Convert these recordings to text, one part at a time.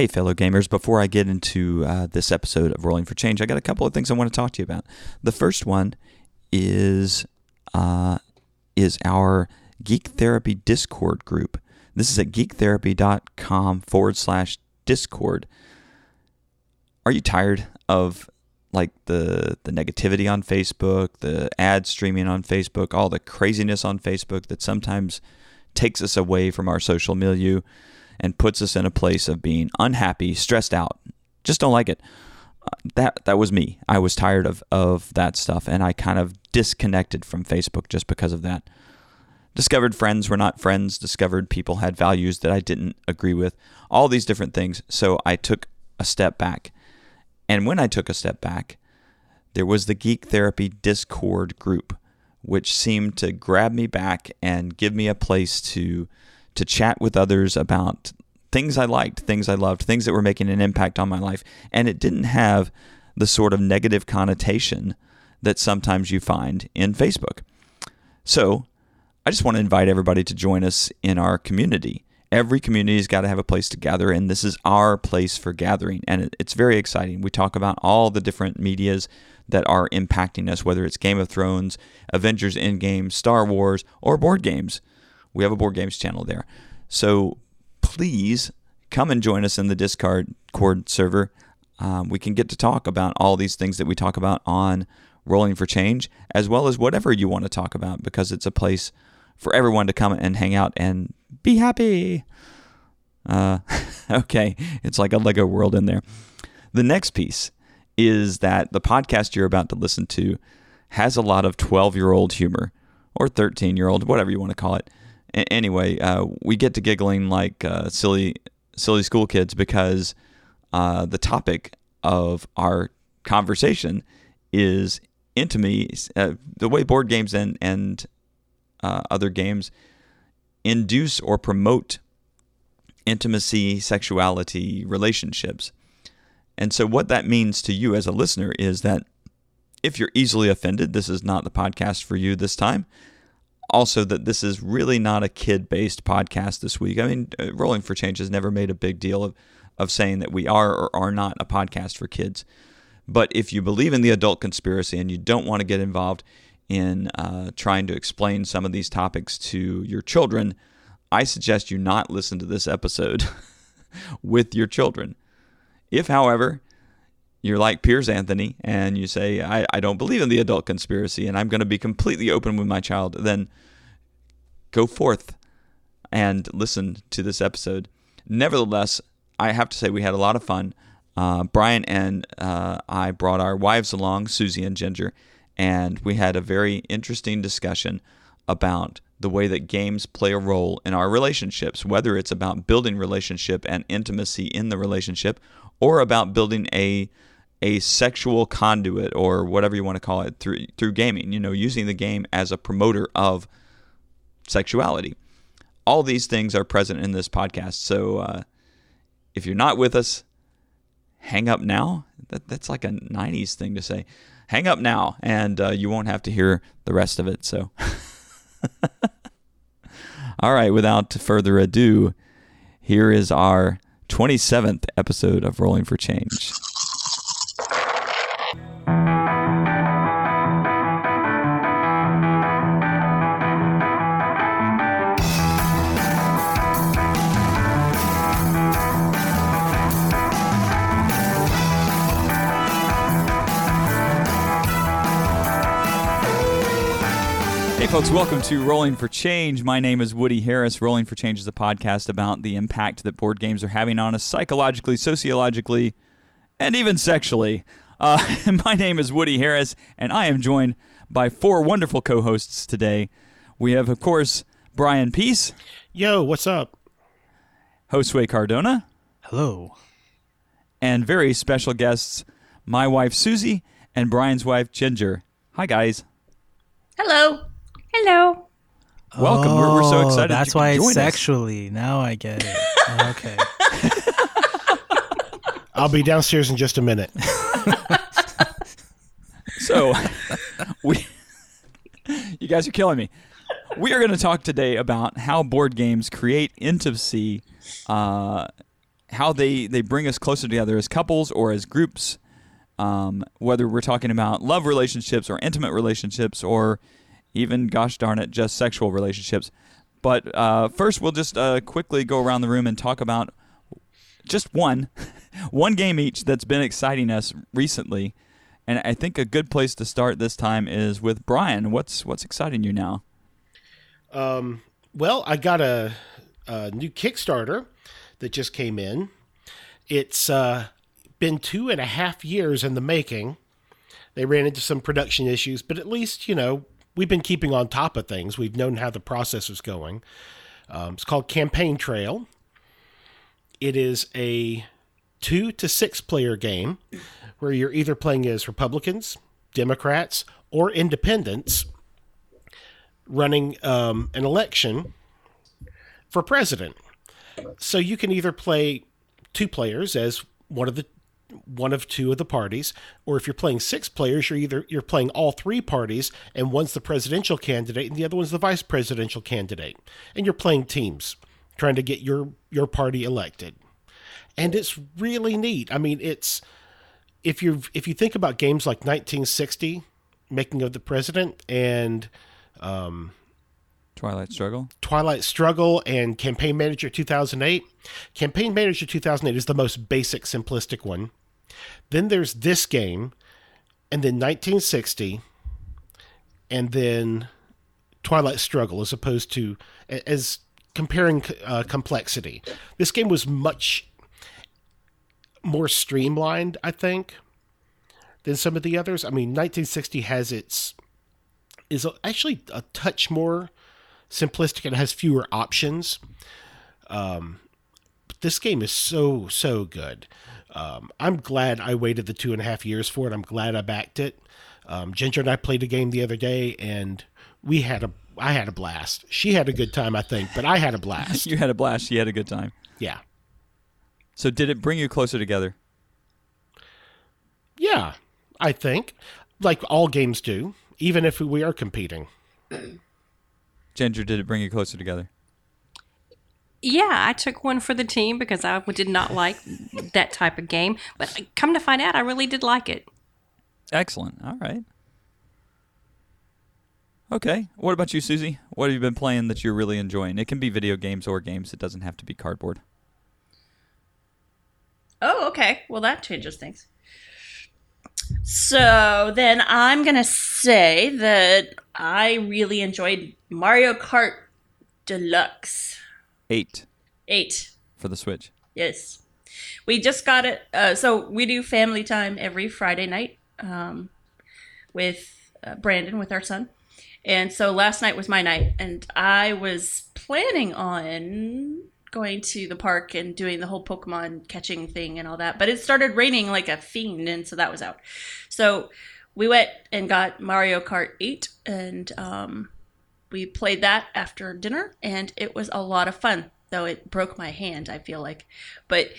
Hey, fellow gamers, before I get into uh, this episode of Rolling for Change, I got a couple of things I want to talk to you about. The first one is uh, is our Geek Therapy Discord group. This is at geektherapy.com forward slash Discord. Are you tired of like the the negativity on Facebook, the ad streaming on Facebook, all the craziness on Facebook that sometimes takes us away from our social milieu and puts us in a place of being unhappy, stressed out. Just don't like it. Uh, that that was me. I was tired of of that stuff and I kind of disconnected from Facebook just because of that. Discovered friends were not friends, discovered people had values that I didn't agree with. All these different things. So I took a step back. And when I took a step back, there was the Geek Therapy Discord group, which seemed to grab me back and give me a place to to chat with others about things I liked, things I loved, things that were making an impact on my life. And it didn't have the sort of negative connotation that sometimes you find in Facebook. So I just want to invite everybody to join us in our community. Every community's got to have a place to gather, and this is our place for gathering. And it's very exciting. We talk about all the different medias that are impacting us, whether it's Game of Thrones, Avengers Endgame, Star Wars, or board games. We have a board games channel there. So please come and join us in the Discord Cord server. Um, we can get to talk about all these things that we talk about on Rolling for Change, as well as whatever you want to talk about, because it's a place for everyone to come and hang out and be happy. Uh, okay, it's like a Lego world in there. The next piece is that the podcast you're about to listen to has a lot of 12 year old humor or 13 year old, whatever you want to call it. A- anyway, uh, we get to giggling like uh, silly, silly school kids because uh, the topic of our conversation is intimacy, uh, the way board games and and uh, other games induce or promote intimacy, sexuality, relationships. And so, what that means to you as a listener is that if you're easily offended, this is not the podcast for you this time. Also, that this is really not a kid based podcast this week. I mean, uh, Rolling for Change has never made a big deal of, of saying that we are or are not a podcast for kids. But if you believe in the adult conspiracy and you don't want to get involved in uh, trying to explain some of these topics to your children, I suggest you not listen to this episode with your children. If, however, you're like Piers Anthony and you say, I, I don't believe in the adult conspiracy and I'm going to be completely open with my child, then go forth and listen to this episode. Nevertheless, I have to say we had a lot of fun. Uh, Brian and uh, I brought our wives along, Susie and Ginger, and we had a very interesting discussion about the way that games play a role in our relationships, whether it's about building relationship and intimacy in the relationship or about building a a sexual conduit or whatever you want to call it through through gaming, you know, using the game as a promoter of sexuality. All these things are present in this podcast. So uh, if you're not with us, hang up now. That, that's like a 90s thing to say hang up now and uh, you won't have to hear the rest of it. So, all right, without further ado, here is our 27th episode of Rolling for Change. Folks, welcome to Rolling for Change. My name is Woody Harris. Rolling for Change is a podcast about the impact that board games are having on us psychologically, sociologically, and even sexually. Uh, my name is Woody Harris, and I am joined by four wonderful co hosts today. We have, of course, Brian Peace. Yo, what's up? Josue Cardona. Hello. And very special guests, my wife Susie and Brian's wife Ginger. Hi, guys. Hello. Hello. Welcome. Oh, we're, we're, so excited. That's why it's sexually. Us. Now I get it. okay. I'll be downstairs in just a minute. so, we, you guys are killing me. We are going to talk today about how board games create intimacy, uh, how they they bring us closer together as couples or as groups. Um, whether we're talking about love relationships or intimate relationships or even, gosh darn it, just sexual relationships. But uh, first, we'll just uh, quickly go around the room and talk about just one, one game each that's been exciting us recently. And I think a good place to start this time is with Brian. What's what's exciting you now? Um, well, I got a, a new Kickstarter that just came in. It's uh, been two and a half years in the making. They ran into some production issues, but at least, you know, we've been keeping on top of things. We've known how the process is going. Um, it's called Campaign Trail. It is a two to six player game where you're either playing as Republicans, Democrats, or independents running um, an election for president. So you can either play two players as one of the one of two of the parties, or if you're playing six players, you're either you're playing all three parties, and one's the presidential candidate and the other one's the vice presidential candidate, and you're playing teams trying to get your your party elected, and it's really neat. I mean, it's if you if you think about games like 1960, Making of the President, and um, Twilight Struggle. Twilight Struggle and Campaign Manager 2008. Campaign Manager 2008 is the most basic, simplistic one. Then there's this game, and then 1960, and then Twilight Struggle, as opposed to as comparing uh, complexity. This game was much more streamlined, I think, than some of the others. I mean, 1960 has its is actually a touch more simplistic and has fewer options. Um, but this game is so so good. Um, I'm glad I waited the two and a half years for it. I'm glad I backed it. Um, Ginger and I played a game the other day, and we had a I had a blast. She had a good time, I think, but I had a blast. you had a blast. She had a good time. Yeah. So did it bring you closer together? Yeah, I think, like all games do, even if we are competing. Ginger, did it bring you closer together? Yeah, I took one for the team because I did not like that type of game. But come to find out, I really did like it. Excellent. All right. Okay. What about you, Susie? What have you been playing that you're really enjoying? It can be video games or games. It doesn't have to be cardboard. Oh, okay. Well, that changes things. So then I'm going to say that I really enjoyed Mario Kart Deluxe. Eight. Eight. For the Switch. Yes. We just got it. Uh, so we do family time every Friday night um, with uh, Brandon, with our son. And so last night was my night, and I was planning on going to the park and doing the whole Pokemon catching thing and all that. But it started raining like a fiend, and so that was out. So we went and got Mario Kart 8, and um, we played that after dinner, and it was a lot of fun. Though it broke my hand, I feel like, but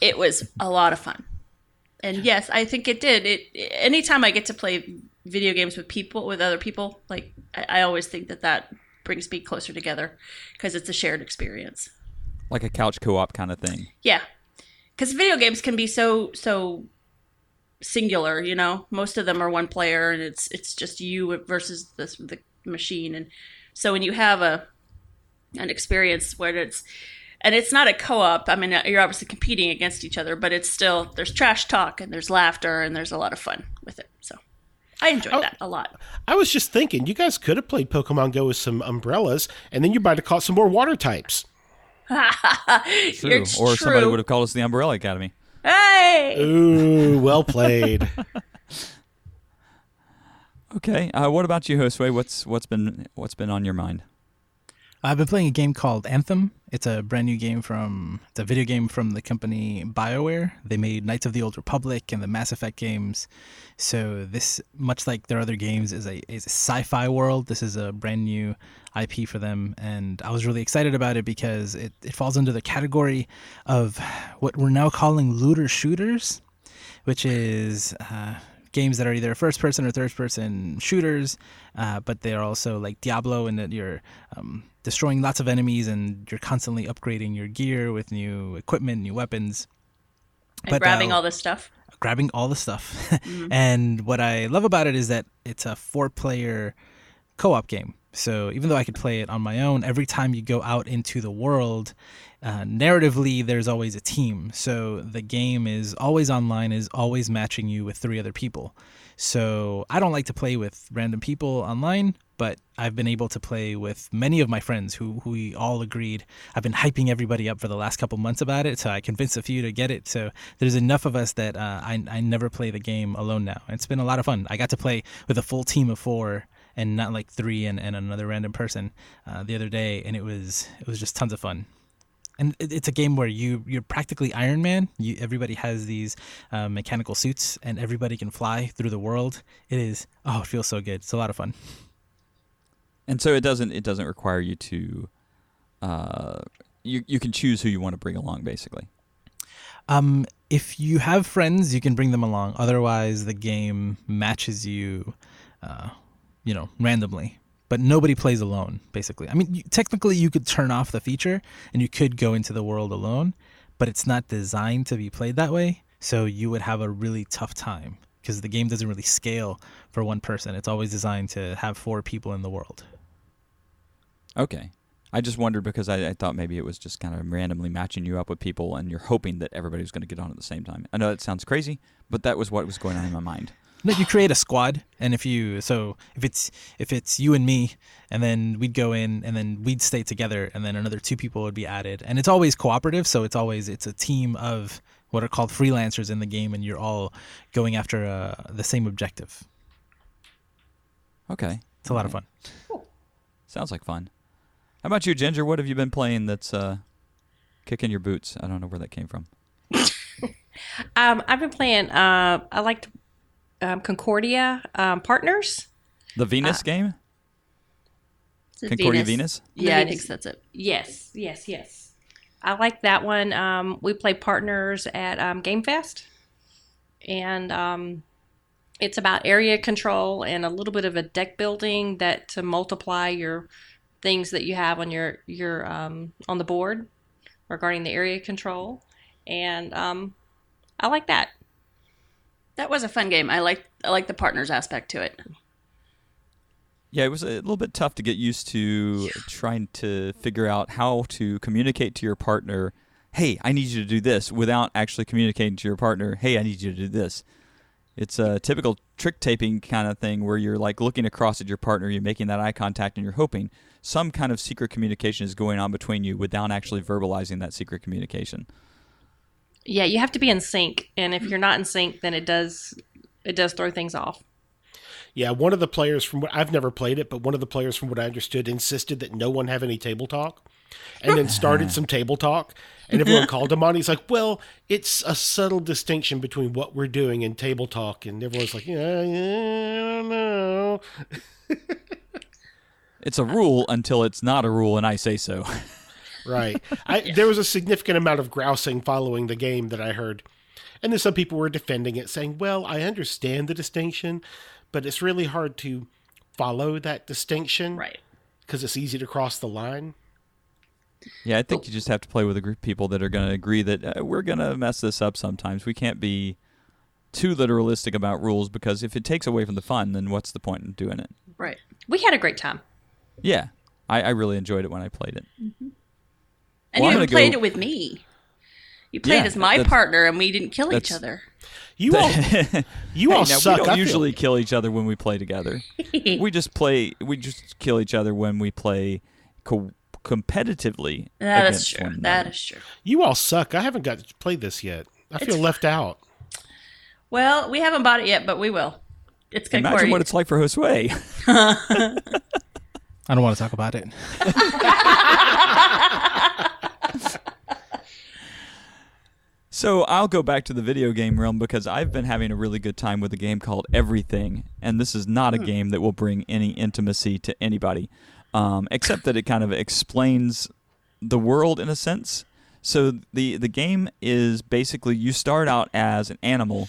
it was a lot of fun. And yes, I think it did. It anytime I get to play video games with people, with other people, like I, I always think that that brings me closer together because it's a shared experience like a couch co-op kind of thing. Yeah, because video games can be so so singular. You know, most of them are one player, and it's it's just you versus this the machine. And so when you have a an experience where it's and it's not a co-op. I mean, you're obviously competing against each other, but it's still there's trash talk and there's laughter and there's a lot of fun with it. So I enjoyed oh, that a lot. I was just thinking, you guys could have played Pokemon Go with some umbrellas, and then you might have caught some more water types. true. Or somebody would have called us the Umbrella Academy. Hey! Ooh, well played. okay. Uh, what about you, Josue? What's what's been what's been on your mind? I've been playing a game called Anthem. It's a brand new game from it's a video game from the company BioWare. They made Knights of the Old Republic and the Mass Effect games. So this, much like their other games, is a is a sci-fi world. This is a brand new IP for them, and I was really excited about it because it, it falls under the category of what we're now calling looter shooters, which is uh, games that are either first person or third person shooters, uh, but they're also like Diablo in that you're um, destroying lots of enemies and you're constantly upgrading your gear with new equipment, new weapons. And But, grabbing uh, all this stuff. grabbing all the stuff. and what I love about it is that it's a four player co op game. So even though I could play it on my own, every time you go out into the world, uh, narratively, there's always a team. So the game is always online, is always matching you with three other people. So I don't like to play with random people online, but I've been able to play with many of my friends who, who we all agreed. I've been hyping everybody up for the last couple months about it, so I convinced a few to get it. So there's enough of us that uh, I, I never play the game alone now. It's been a lot of fun. I got to play with a full team of four and not like three and, and another random person uh, the other day, and it was it was just tons of fun and it's a game where you you're practically Iron Man. You everybody has these uh, mechanical suits, and everybody can fly through the world. It is oh, it feels so good. It's a lot of fun. And so it doesn't it doesn't require you to uh you you can choose who you want to bring along basically. Um, if you have friends, you can bring them along. Otherwise, the game matches you, uh, you know, randomly. But nobody plays alone, basically. I mean, you, technically, you could turn off the feature and you could go into the world alone, but it's not designed to be played that way. So you would have a really tough time because the game doesn't really scale for one person. It's always designed to have four people in the world. Okay. I just wondered because I, I thought maybe it was just kind of randomly matching you up with people and you're hoping that everybody was going to get on at the same time. I know that sounds crazy, but that was what was going on in my mind. No, you create a squad, and if you so if it's if it's you and me, and then we'd go in, and then we'd stay together, and then another two people would be added, and it's always cooperative. So it's always it's a team of what are called freelancers in the game, and you're all going after uh, the same objective. Okay. It's a lot of fun. Sounds like fun. How about you, Ginger? What have you been playing that's uh, kicking your boots? I don't know where that came from. Um, I've been playing. Uh, I liked um, Concordia um, Partners. The Venus game? Concordia Venus? Yeah, I think that's it. Yes, yes, yes. I like that one. Um, we play partners at um, Game Fest, and um, it's about area control and a little bit of a deck building that to multiply your things that you have on your your um, on the board regarding the area control, and um, I like that. That was a fun game. I like I like the partners aspect to it. Yeah, it was a little bit tough to get used to trying to figure out how to communicate to your partner, hey, I need you to do this, without actually communicating to your partner, hey, I need you to do this. It's a typical trick taking kind of thing where you're like looking across at your partner, you're making that eye contact, and you're hoping some kind of secret communication is going on between you without actually verbalizing that secret communication. Yeah, you have to be in sync, and if you're not in sync, then it does it does throw things off. Yeah, one of the players from what I've never played it, but one of the players from what I understood insisted that no one have any table talk. And then started some table talk, and everyone called him on. He's like, "Well, it's a subtle distinction between what we're doing and table talk." And everyone's like, "Yeah, yeah, I don't know." It's a rule until it's not a rule, and I say so. Right. I, There was a significant amount of grousing following the game that I heard. And then some people were defending it, saying, well, I understand the distinction, but it's really hard to follow that distinction. Right. Because it's easy to cross the line. Yeah, I think you just have to play with a group of people that are going to agree that uh, we're going to mess this up sometimes. We can't be too literalistic about rules because if it takes away from the fun, then what's the point in doing it? Right. We had a great time. Yeah, I, I really enjoyed it when I played it. And Well, you even gonna played go- it with me. You played Yeah, as my partner, and we didn't kill each other. You all, you all Hey, now, suck. We don't usually kill each other when we play together. we just play. We just kill each other when we play co- competitively. That is true. one That true. You all suck. I haven't got to play this yet. I feel It's left out. Well, we haven't bought it yet, but we will. It's Imagine Concordia. what it's like for Josue. I don't want to talk about it. So I'll go back to the video game realm because I've been having a really good time with a game called Everything, and this is not a game that will bring any intimacy to anybody, um, except that it kind of explains the world in a sense. So the the game is basically you start out as an animal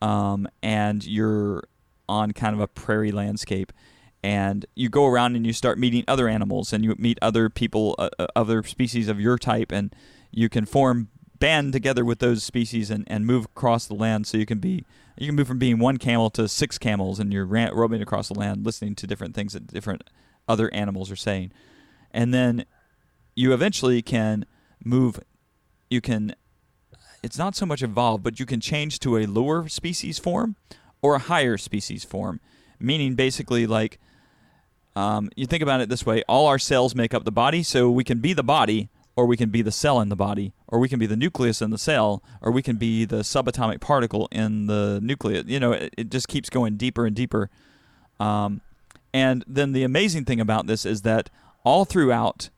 um, and you're on kind of a prairie landscape. And you go around and you start meeting other animals, and you meet other people, uh, uh, other species of your type, and you can form band together with those species and, and move across the land. So you can be you can move from being one camel to six camels, and you're roaming across the land, listening to different things that different other animals are saying. And then you eventually can move. You can. It's not so much evolve, but you can change to a lower species form or a higher species form, meaning basically like. Um, you think about it this way: all our cells make up the body, so we can be the body, or we can be the cell in the body, or we can be the nucleus in the cell, or we can be the subatomic particle in the nucleus. You know, it, it just keeps going deeper and deeper. Um, and then the amazing thing about this is that all throughout,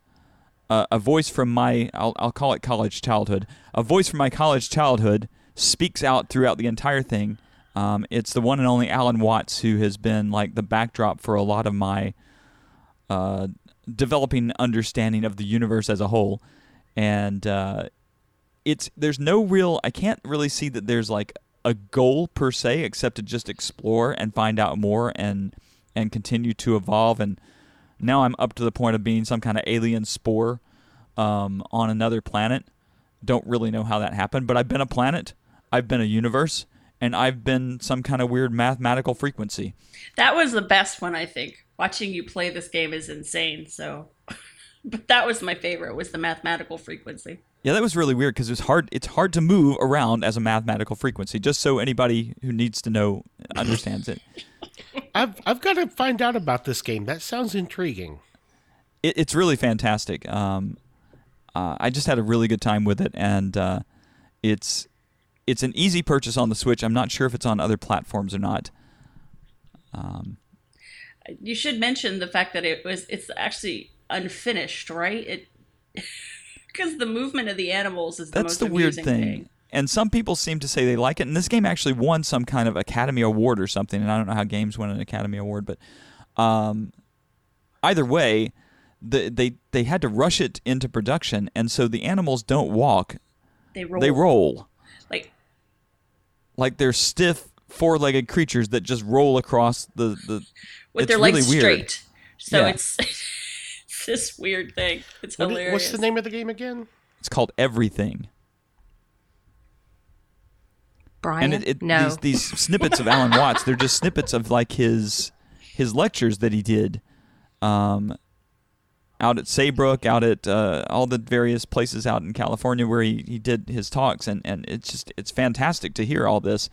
uh, a voice from my, I'll, I'll call it college childhood, a voice from my college childhood speaks out throughout the entire thing. Um, it's the one and only Alan Watts who has been like the backdrop for a lot of my uh, developing understanding of the universe as a whole. And uh, it's there's no real I can't really see that there's like a goal per se except to just explore and find out more and and continue to evolve and now I'm up to the point of being some kind of alien spore um, on another planet. Don't really know how that happened, but I've been a planet, I've been a universe, and I've been some kind of weird mathematical frequency. That was the best one, I think. Watching you play this game is insane. So, but that was my favorite. Was the mathematical frequency. Yeah, that was really weird because it's hard. It's hard to move around as a mathematical frequency. Just so anybody who needs to know understands it. I've I've got to find out about this game. That sounds intriguing. it it's really fantastic. Um, uh, I just had a really good time with it, and uh, it's it's an easy purchase on the Switch. I'm not sure if it's on other platforms or not. Um, You should mention the fact that it was. It's actually unfinished, right? It because the movement of the animals is the most. that's the weird amusing thing. And some people seem to say they like it. And this game actually won some kind of Academy Award or something. And I don't know how games win an Academy Award, but um, either way, the, they they had to rush it into production, and so the animals don't walk; They roll. they roll. Like like they're stiff four-legged creatures that just roll across the the. With it's their really legs weird. straight. So Yeah. it's it's this weird thing. It's What i- hilarious. what's the name of the game again? It's called everything, Brian? and it, it no. these these snippets of Alan Watts. They're just snippets of like his his lectures that he did, um, out at Saybrook, out at uh, all the various places out in California where he, he did his talks, and and it's just it's fantastic to hear all this.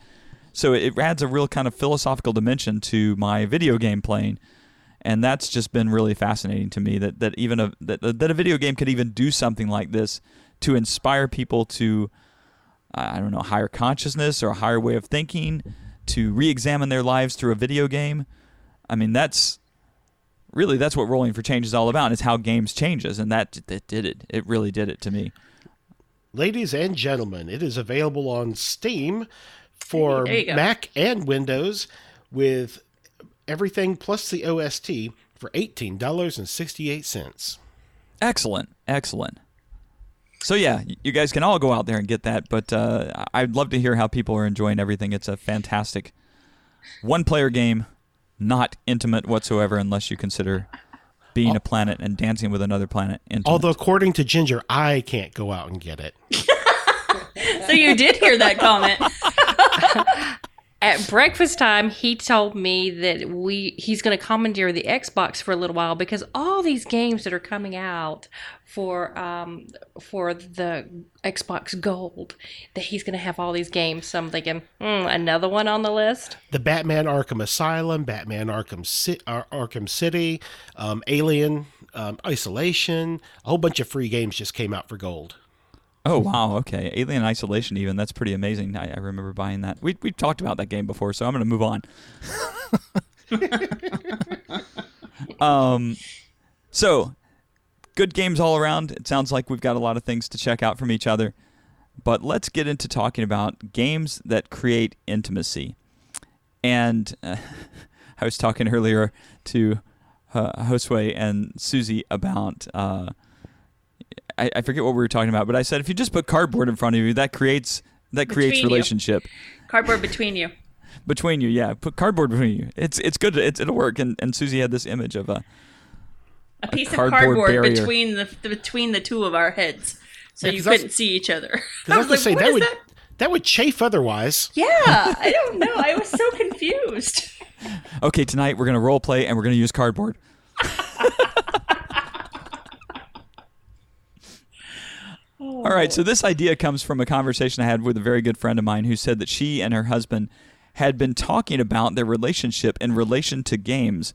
So it adds a real kind of philosophical dimension to my video game playing. and that's just been really fascinating to me that that even a that, that a video game could even do something like this to inspire people to I don't know higher consciousness or a higher way of thinking to re-examine their lives through a video game. I mean that's really that's what Rolling for Change is all about. Is how games changes, and that that did it. It really did it to me. Ladies and gentlemen, it is available on Steam for There you go. Mac and Windows with everything plus the OST for $18.68. Excellent, excellent. So yeah, you guys can all go out there and get that. But uh, I'd love to hear how people are enjoying everything. It's a fantastic one-player game, not intimate whatsoever, unless you consider being a planet and dancing with another planet intimate. Although, according to Ginger, I can't go out and get it. So you did hear that comment. At breakfast time, he told me that we he's going to commandeer the Xbox for a little while because all these games that are coming out for um for the Xbox Gold that he's going to have all these games. So I'm thinking, hmm, another one on the list. The Batman Arkham Asylum, Batman Arkham, Ci- Ar- Arkham City, um, Alien, um, Isolation, a whole bunch of free games just came out for gold. Oh wow, okay, Alien Isolation. Even that's pretty amazing. I, I remember buying that. We we talked about that game before, so I'm to move on. um, so good games all around. It sounds like we've got a lot of things to check out from each other. But let's get into talking about games that create intimacy. And uh, I was talking earlier to uh, Josue and Susie about. Uh, I, I forget what we were talking about, but I said if you just put cardboard in front of you, that creates that creates Between you. relationship. Cardboard between you. between you. Yeah, put cardboard between you. It's it's good. It's, it'll work. And and Susie had this image of a A piece of cardboard cardboard barrier. between the between the two of our heads, so Yeah, you 'cause I was- couldn't see each other. Because I was I gonna was say like, that what would that? that would chafe otherwise. Yeah, I don't know. I was so confused. okay. Tonight we're gonna role play and we're gonna use cardboard. All right, so this idea comes from a conversation I had with a very good friend of mine who said that she and her husband had been talking about their relationship in relation to games.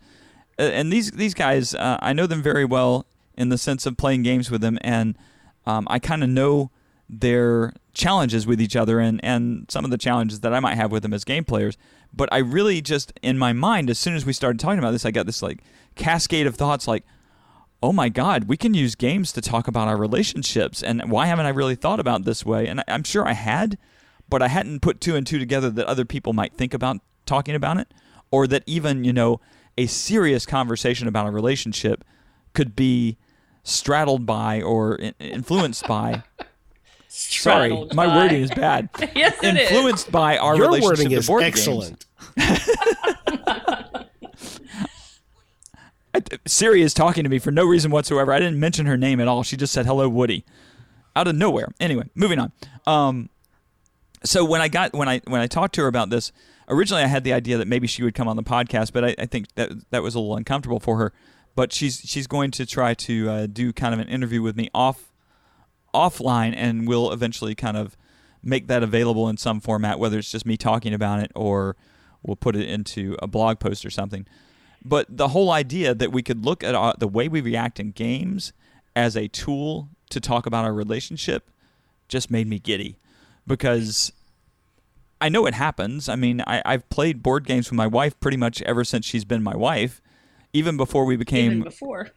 Uh, and these these guys, uh, I know them very well in the sense of playing games with them, and um, I kind of know their challenges with each other and, and some of the challenges that I might have with them as game players. But I really just, in my mind, as soon as we started talking about this, I got this like cascade of thoughts like, oh my God, we can use games to talk about our relationships. And why haven't I really thought about this way? And I- I'm sure I had, but I hadn't put two and two together that other people might think about talking about it, or that even, you know, a serious conversation about a relationship could be straddled by or influenced by. Sorry, Straddled my wording is bad. yes, it is. influenced by our Your relationship wording to is board games. excellent. I- Siri is talking to me for no reason whatsoever. I didn't mention her name at all. She just said hello, Woody, out of nowhere. Anyway, moving on. Um, so when I got when I when I talked to her about this, originally I had the idea that maybe she would come on the podcast, but I, I think that that was a little uncomfortable for her. But she's she's going to try to uh, do kind of an interview with me off offline, and we'll eventually kind of make that available in some format, whether it's just me talking about it or we'll put it into a blog post or something. But the whole idea that we could look at our, the way we react in games as a tool to talk about our relationship just made me giddy because I know it happens. I mean, I, I've played board games with my wife pretty much ever since she's been my wife, even before we became even before.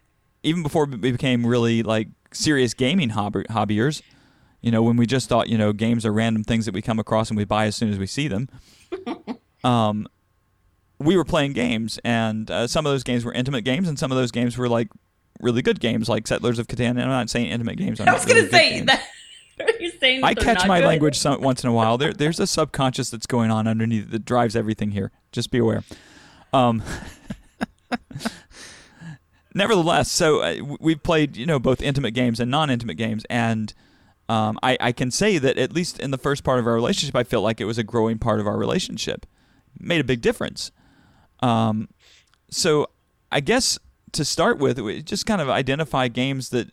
even before we became really like serious gaming hobby, hobbyers, you know, when we just thought, you know, games are random things that we come across and we buy as soon as we see them. um, we were playing games, and uh, some of those games were intimate games, and some of those games were like really good games, like Settlers of Catan. And I'm not saying intimate games. Are I was really gonna say games. that. Saying that I catch my good? language some, once in a while. There, there's a subconscious that's going on underneath that drives everything here. Just be aware. Um, nevertheless, so uh, we've played, you know, both intimate games and non-intimate games, and um, I, I can say that at least in the first part of our relationship, I felt like it was a growing part of our relationship. Made a big difference. Um, so I guess to start with, just kind of identify games that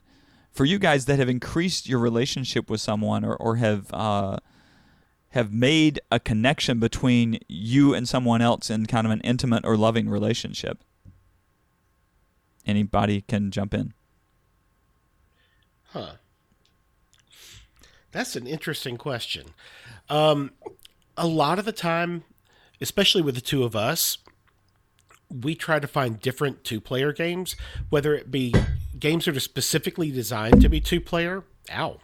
for you guys that have increased your relationship with someone or, or have uh, have made a connection between you and someone else in kind of an intimate or loving relationship. Anybody can jump in. Huh. That's an interesting question. Um, a lot of the time, especially with the two of us, we try to find different two player games, whether it be games that are specifically designed to be two player. Ow.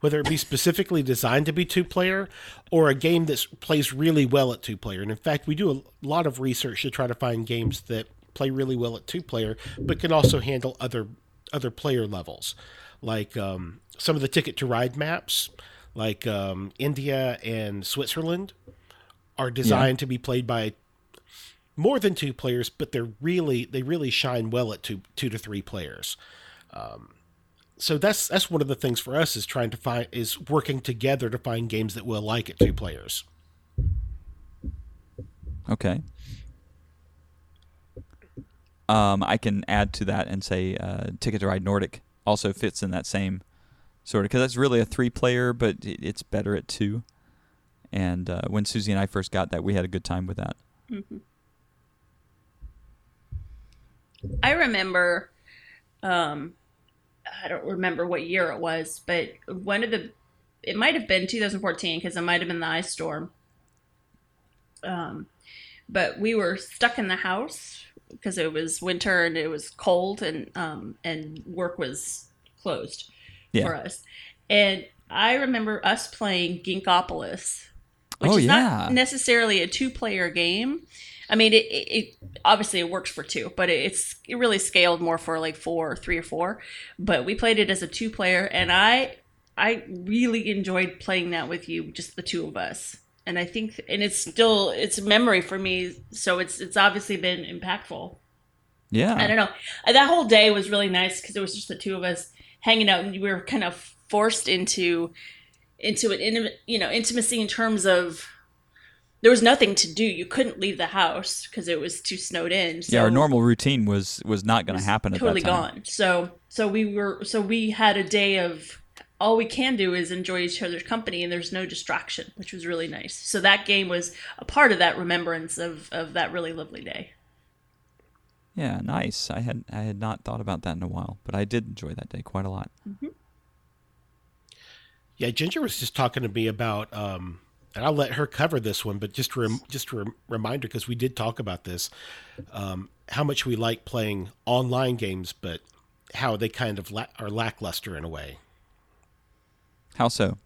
Whether it be specifically designed to be two player or a game that plays really well at two player. And in fact, we do a lot of research to try to find games that play really well at two player, but can also handle other other player levels, like um, some of the Ticket to Ride maps, like um, India and Switzerland, are designed to be played by more than two players, but they're really they really shine well at two two to three players. Um, so that's that's one of the things for us is trying to find is working together to find games that we'll like at two players. Okay. Um, I can add to that and say uh, Ticket to Ride Nordic also fits in that same sort of because that's really a three player, but it- it's better at two. And uh, when Susie and I first got that, we had a good time with that. I remember, um, I don't remember what year it was, but one of the, it might have been 2014 because it might have been the ice storm. Um, but we were stuck in the house because it was winter and it was cold and um, and work was closed Yeah. for us. And I remember us playing Ginkgopolis, which Oh, is yeah. not necessarily a two-player game. I mean, it, it, it obviously it works for two, but it's it really scaled more for like four, three or four. But we played it as a two-player, and I I really enjoyed playing that with you, just the two of us. and I think and it's still it's a memory for me. So it's it's obviously been impactful. Yeah. I don't know. Uh, That whole day was really nice because it was just the two of us hanging out, and we were kind of forced into into an intimate, you know, intimacy in terms of there was nothing to do. You couldn't leave the house because it was too snowed in. So yeah, our normal routine was was not going to happen at totally that time. gone. So so we were so we had a day of all we can do is enjoy each other's company and there's no distraction, which was really nice. So that game was a part of that remembrance of of that really lovely day. Yeah, nice. I had I had not thought about that in a while, but I did enjoy that day quite a lot. Yeah, Ginger was just talking to me about, um, and I'll let her cover this one, but just rem- just a rem- reminder because we did talk about this, um, how much we like playing online games, but how they kind of la- are lackluster in a way. How so?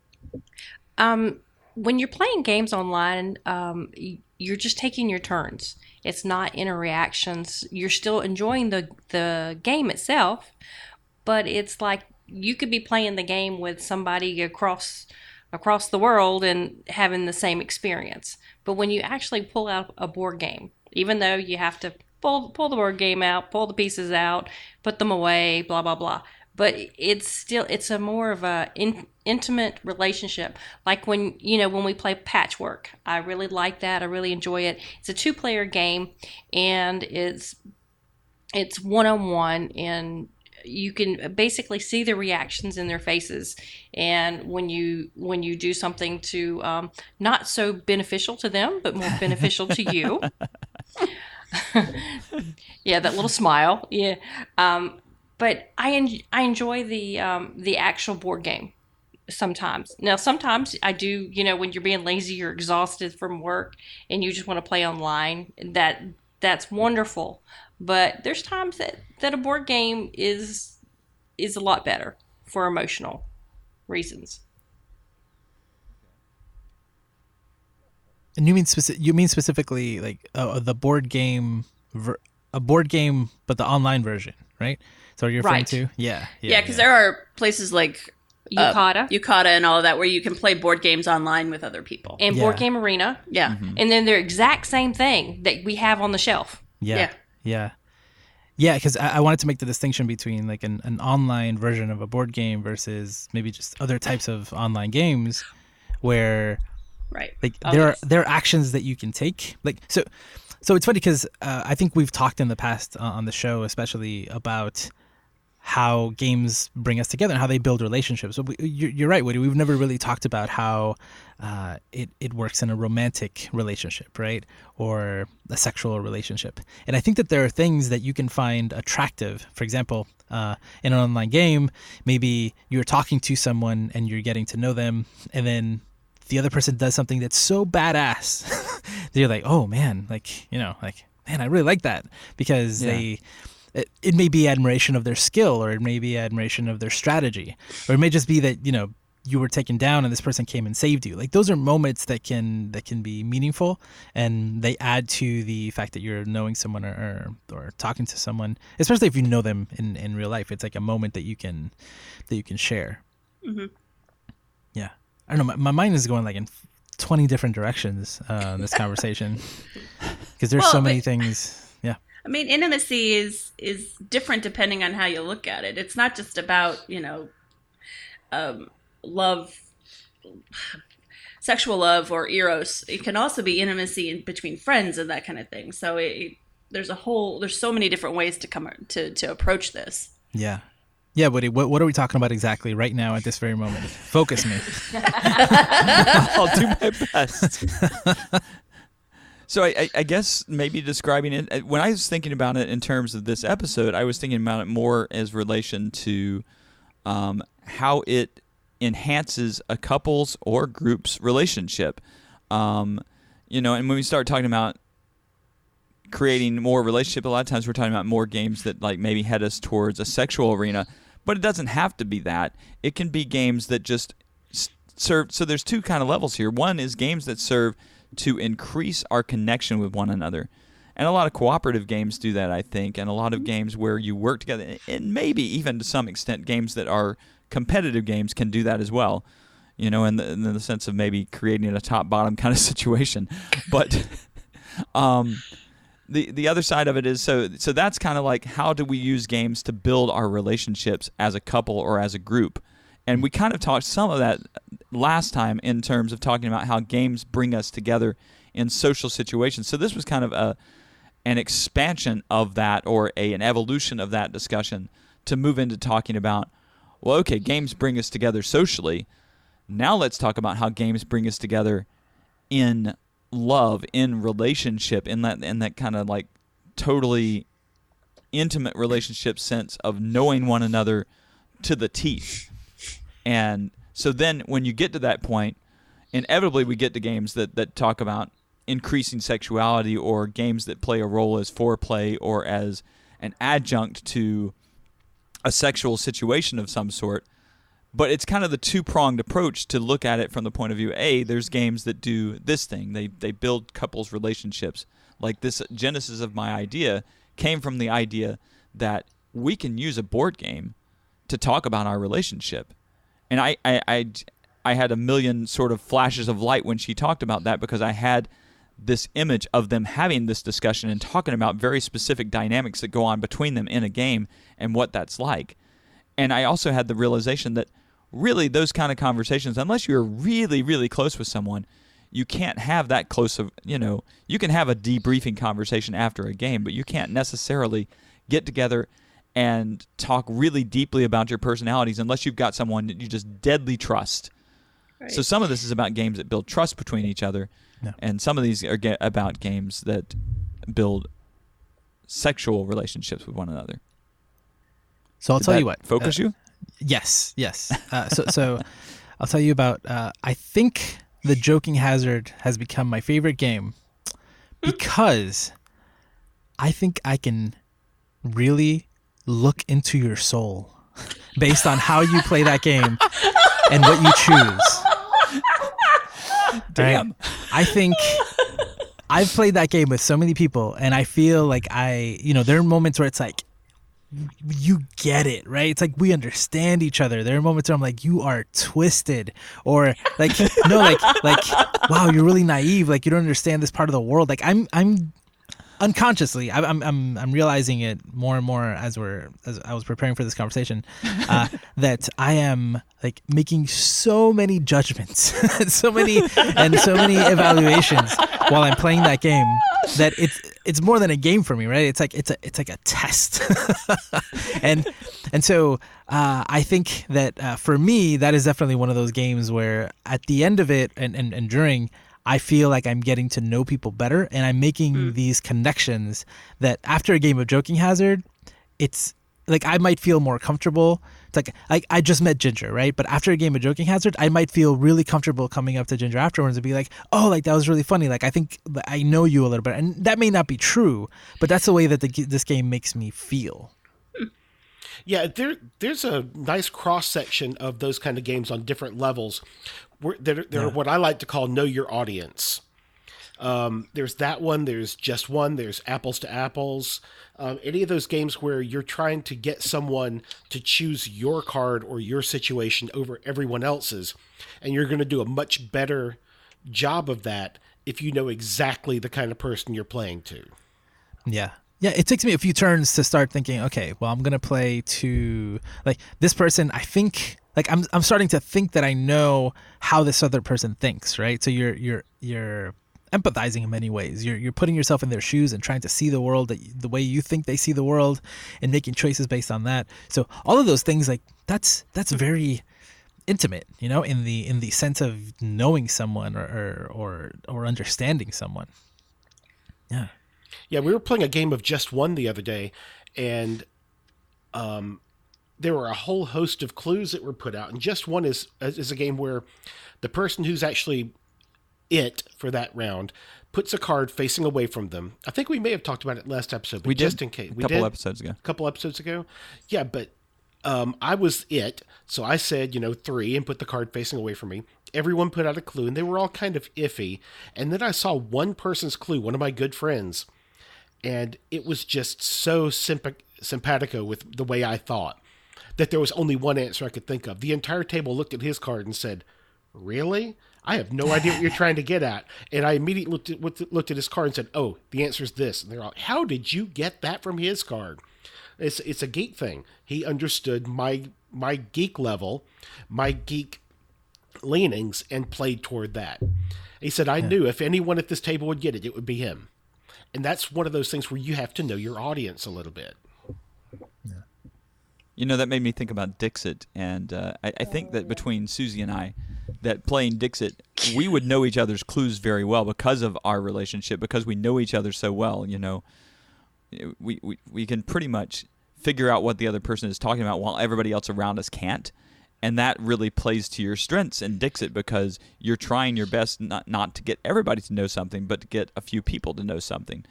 Um, when you're playing games online, um, you're just taking your turns. It's not interactions. You're still enjoying the the game itself, but it's like you could be playing the game with somebody across across the world and having the same experience. But when you actually pull out a board game, even though you have to pull pull the board game out, pull the pieces out, put them away, blah blah blah. But it's still it's a more of a in, intimate relationship. Like when you know when we play Patchwork, I really like that. I really enjoy it. It's a two player game, and it's it's one on one and you can basically see the reactions in their faces. And when you when you do something to um, not so beneficial to them but more beneficial to you. Yeah that little smile. Yeah. Um, but I, en- I enjoy the um, the actual board game sometimes. Now sometimes i do you know when you're being lazy you're exhausted from work and you just want to play online that that's wonderful but there's times that that a board game is is a lot better for emotional reasons And you mean speci- you mean specifically like uh, the board game, ver- a board game, but the online version, right? So you're referring Right. to? Yeah, Yeah, because there are places like uh, yucata Yucata and all of that where you can play board games online with other people. and board game arena yeah. and then they're exact same thing that we have on the shelf yeah, Yeah. yeah, yeah. Because I-, I wanted to make the distinction between like an, an online version of a board game versus maybe just other types of online games, where Right. like Oh, there yes. are there are actions that you can take like so so it's funny because uh, i think we've talked in the past uh, on the show especially about how games bring us together and how they build relationships. So you're right, Woody. We've never really talked about how uh, it it works in a romantic relationship, right, or a sexual relationship. And I think that there are things that you can find attractive. For example, uh, in an online game, maybe you're talking to someone and you're getting to know them, and then the other person does something that's so badass that you're like, oh man, like you know, like man, I really like that because Yeah. they it, it may be admiration of their skill or it may be admiration of their strategy. Or it may just be that you know you were taken down and this person came and saved you. Like those are moments that can that can be meaningful and they add to the fact that you're knowing someone or or, or talking to someone especially if you know them in in real life. It's like a moment that you can that you can share. Mhm. yeah. I don't know. My, my mind is going like in 20 different directions uh, in this conversation. Because there's Well, so many but- things. Yeah I mean, intimacy is is different depending on how you look at it. It's not just about you know, um, love, sexual love or eros. It can also be intimacy in between friends and that kind of thing. So it, there's a whole there's so many different ways to come to to approach this. Yeah. Yeah, Woody, what, what are we talking about exactly right now at this very moment? Focus me. I'll do my best. so I, I, guess maybe describing it uh, when I was thinking about it in terms of this episode, I was thinking about it more as relation to um, how it enhances a couple's or group's relationship. Um, you know, and when we start talking about creating more relationship, a lot of times we're talking about more games that like maybe head us towards a sexual arena, but it doesn't have to be that. It can be games that just serve. So there's two kind of levels here. One is games that serve to increase our connection with one another. And a lot of cooperative games do that, I think, and a lot of games where you work together, and maybe even to some extent, games that are competitive games can do that as well. you know, in the, in the sense of maybe creating a top bottom kind of situation. But um, the the other side of it is so so that's kind of like how do we use games to build our relationships as a couple or as a group. And we kind of talked some of that last time in terms of talking about how games bring us together in social situations. So this was kind of a an expansion of that or a, an evolution of that discussion to move into talking about well okay games bring us together socially now let's talk about how games bring us together in love in relationship in that in that kind of like totally intimate relationship sense of knowing one another to the teeth and so then when you get to that point inevitably we get to games that that talk about increasing sexuality or games that play a role as foreplay or as an adjunct to a sexual situation of some sort. But it's kind of the two pronged approach to look at it from the point of view A, there's games that do this thing. They they build couples relationships. Like this genesis of my idea came from the idea that we can use a board game to talk about our relationship. And I, I, I, I had a million sort of flashes of light when she talked about that because I had this image of them having this discussion and talking about very specific dynamics that go on between them in a game and what that's like. And I also had the realization that really those kind of conversations, unless you're really, really close with someone, you can't have that close of, you know, you can have a debriefing conversation after a game, but you can't necessarily get together and talk really deeply about your personalities unless you've got someone that you just deadly trust. Right. So some of this is about games that build trust between each other, Yeah. and some of these are ga- about games that build sexual relationships with one another. So I'll Did tell that you what. Focus uh, you? Yes, yes. Uh, so, so I'll tell you about. Uh, I think the Joking Hazard has become my favorite game because I think I can really look into your soul based on how you play that game and what you choose. Damn. I think I've played that game with so many people, and I feel like I, you know, there are moments where it's like, you get it, right? It's like we understand each other. There are moments where I'm like, you are twisted, or like, no, like, like, wow, you're really naive. Like you don't understand this part of the world. Like I'm, I'm unconsciously, I- I'm, I'm, I'm realizing it more and more as we're, as I was preparing for this conversation, uh, that I am like making so many judgments, so many, and so many evaluations while I'm playing that game that it's it's more than a game for me, right? It's like it's a it's like a test, and and so uh, I think that uh, for me that is definitely one of those games where at the end of it and and, and during. I feel like I'm getting to know people better and I'm making hmm. these connections that after a game of Joking Hazard, it's like I might feel more comfortable. It's like I, I just met Ginger, right? But after a game of Joking Hazard, I might feel really comfortable coming up to Ginger afterwards and be like, "Oh, like that was really funny. Like I think I know you a little bit." And that may not be true, but that's the way that the, this game makes me feel. Yeah, there there's a nice cross section of those kind of games on different levels. Where they're, they're what I like to call know your audience. Um, there's that one. There's just one. There's apples to apples. Um, any of those games where you're trying to get someone to choose your card or your situation over everyone else's, and you're going to do a much better job of that if you know exactly the kind of person you're playing to. Yeah. Yeah, it takes me a few turns to start thinking, okay, well, I'm going to play to like this person, I think like I'm I'm starting to think that I know how this other person thinks, right? So you're you're you're empathizing in many ways. You're you're putting yourself in their shoes and trying to see the world that the way you think they see the world and making choices based on that. So all of those things like that's that's very intimate, you know, in the in the sense of knowing someone or or or, or understanding someone. Yeah. Yeah, we were playing a game of just one the other day, and um, there were a whole host of clues that were put out. And just one is is a game where the person who's actually it for that round puts a card facing away from them. I think we may have talked about it last episode, but We did just in case a we couple did episodes ago. a couple episodes ago. Yeah, but um, I was it, so I said you know three and put the card facing away from me. Everyone put out a clue, and they were all kind of iffy. And then I saw one person's clue, one of my good friends, and it was just so sympa- simpatico with the way I thought that there was only one answer I could think of. The entire table looked at his card and said, Really? I have no idea what you're trying to get at. And I immediately looked at, looked at- looked at his card and said, "Oh, the answer is this." And they're like, "How did you get that from his card?" It's it's a geek thing. He understood my my geek level, my geek leanings, and played toward that. He said, "I knew if anyone at this table would get it, it would be him." And that's one of those things where you have to know your audience a little bit. You know, that made me think about Dixit, and uh, I, I think that between Susie and I, that playing Dixit, we would know each other's clues very well because of our relationship, because we know each other so well. You know, we, we, we can pretty much figure out what the other person is talking about while everybody else around us can't. And that really plays to your strengths in Dixit because you're trying your best not, not to get everybody to know something, but to get a few people to know something.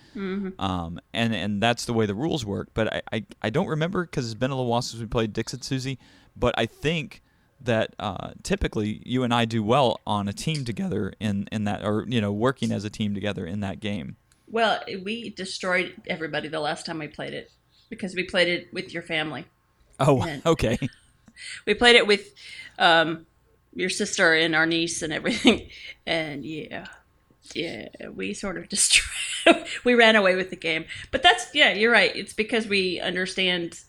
Um, and, and that's the way the rules work. But I, I, I don't remember because it's been a little while since we played Dixit, Susie. But I think that uh, typically you and I do well on a team together in, in that, or, you know, working as a team together in that game. Well, we destroyed everybody the last time we played it because we played it with your family. Oh, And- okay. We played it with um, your sister and our niece and everything, and yeah, yeah, we sort of destroyed. we ran away with the game, but that's yeah, you're right. It's because we understand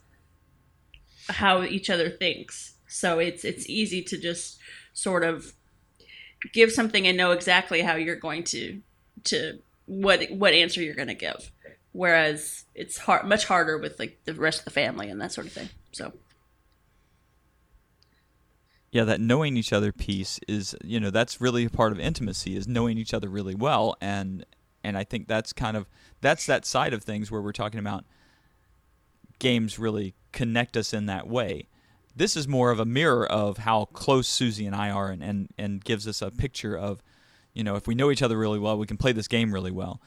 how each other thinks, so it's it's easy to just sort of give something and know exactly how you're going to to what what answer you're going to give. Whereas it's hard, much harder with like the rest of the family and that sort of thing. So. Yeah that knowing each other piece is you know that's really a part of intimacy is knowing each other really well and and i think that's kind of that's that side of things where we're talking about games really connect us in that way. This is more of a mirror of how close susie and i are and and, and gives us a picture of you know if we know each other really well we can play this game really well.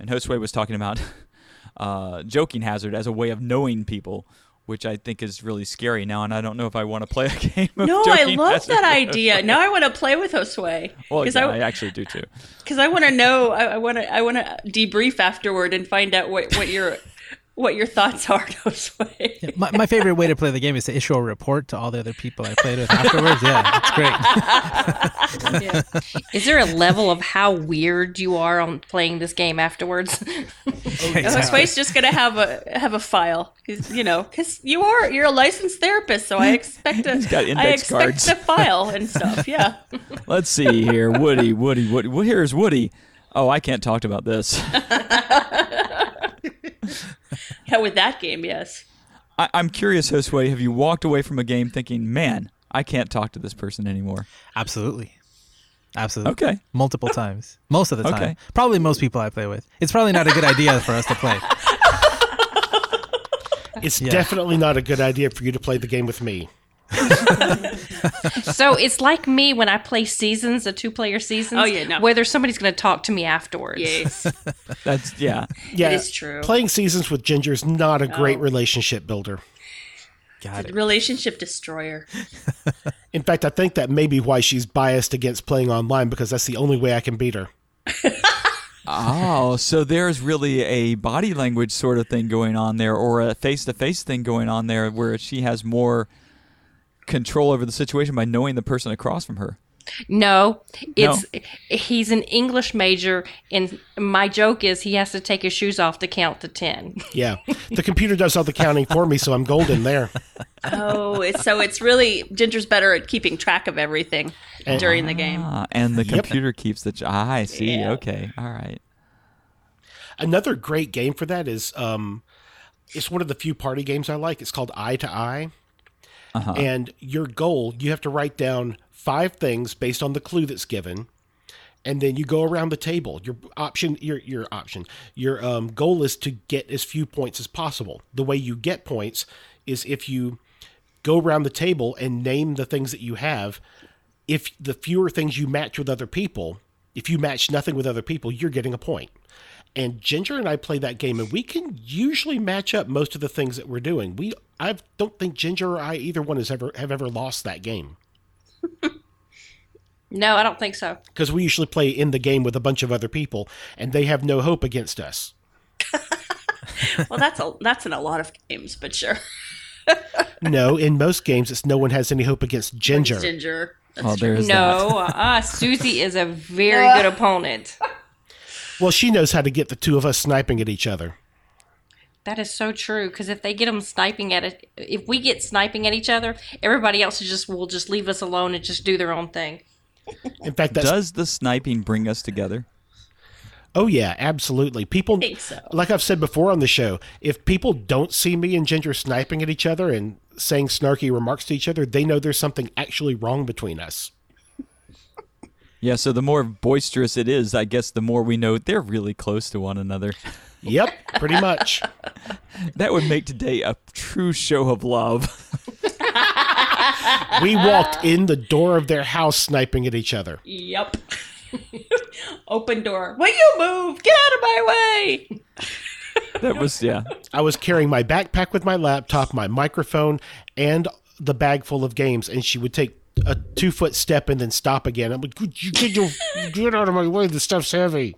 And Josue was talking about uh, joking hazard as a way of knowing people which I think is really scary now, and I don't know if I want to play a game. Of No, I love that idea. Now I want to play with Josue Well, yeah, I, I actually do too. because I want to know. I want to I want to debrief afterward and find out what what your what your thoughts are, Josue. My, my favorite way to play the game is to issue a report to all the other people I played with afterwards. Yeah, it's great. Yeah. Is there a level of how weird you are on playing this game afterwards? Oh, Josue's just gonna have a have a file, 'cause, you know, because you are you're a licensed therapist, so I expect a got I index expect cards. a file and stuff. Yeah. Let's see here. Woody, Woody, Woody. Well, here's Woody. Oh, I can't talk about this. Yeah, with that game, yes. I, I'm curious, Josue. Have you walked away from a game thinking, "Man, I can't talk to this person anymore"? Absolutely. Absolutely. Okay. Multiple times. Most of the time. Okay. Probably most people I play with. It's probably not a good idea for us to play. It's Yeah. definitely not a good idea for you to play the game with me. so it's like me when I play seasons, the two player seasons, Oh, yeah, no. whether somebody's going to talk to me afterwards. Yes. That's yeah. Yeah, is true. Playing seasons with Ginger is not a great oh. relationship builder. Got it. Relationship destroyer. In fact, I think that may be why she's biased against playing online because that's the only way I can beat her. Oh, so there's really a body language sort of thing going on there, or a face-to-face thing going on there, where she has more control over the situation by knowing the person across from her. No, it's he's an English major, and my joke is he has to take his shoes off to count to ten. Yeah, the computer does all the counting for me, so I'm golden there. Oh, so it's really Ginger's better at keeping track of everything during the game. Ah, and the Yep. computer keeps the. Ah, I see. Yeah. Okay. All right. Another great game for that is um, it's one of the few party games I like. It's called Eye to Eye. Uh-huh. And your goal, you have to write down five things based on the clue that's given, and then you go around the table. Your option, your your option, your um, goal is to get as few points as possible. The way you get points is if you go around the table and name the things that you have. If the fewer things you match with other people, if you match nothing with other people, you're getting a point. And Ginger and I play that game, and we can usually match up most of the things that we're doing. We, I don't think Ginger or I, either one, has ever have ever lost that game no, I don't think so. because we usually play in the game with a bunch of other people, and they have no hope against us. Well, that's a that's in a lot of games, but sure. No, in most games, it's no one has any hope against Ginger. Ginger. well, there is that. No, uh, Susie is a very good opponent. Well, she knows how to get the two of us sniping at each other. That is so true. Because if they get them sniping at it, if we get sniping at each other, everybody else is just will just leave us alone and just do their own thing. In fact, that's Does the sniping bring us together? oh yeah, absolutely. People, think so. like I've said before on the show, if people don't see me and Ginger sniping at each other and saying snarky remarks to each other, they know there's something actually wrong between us. Yeah, so the more boisterous it is, I guess the more we know they're really close to one another. Yep, pretty much. That would make today a true show of love. We walked in the door of their house sniping at each other. Yep. Open door. Will you move? Get out of my way. That was yeah. I was carrying my backpack with my laptop, my microphone, and the bag full of games, and she would take a two foot step and then stop again. I'm like, "Could you get, your, get out of my way, The stuff's heavy.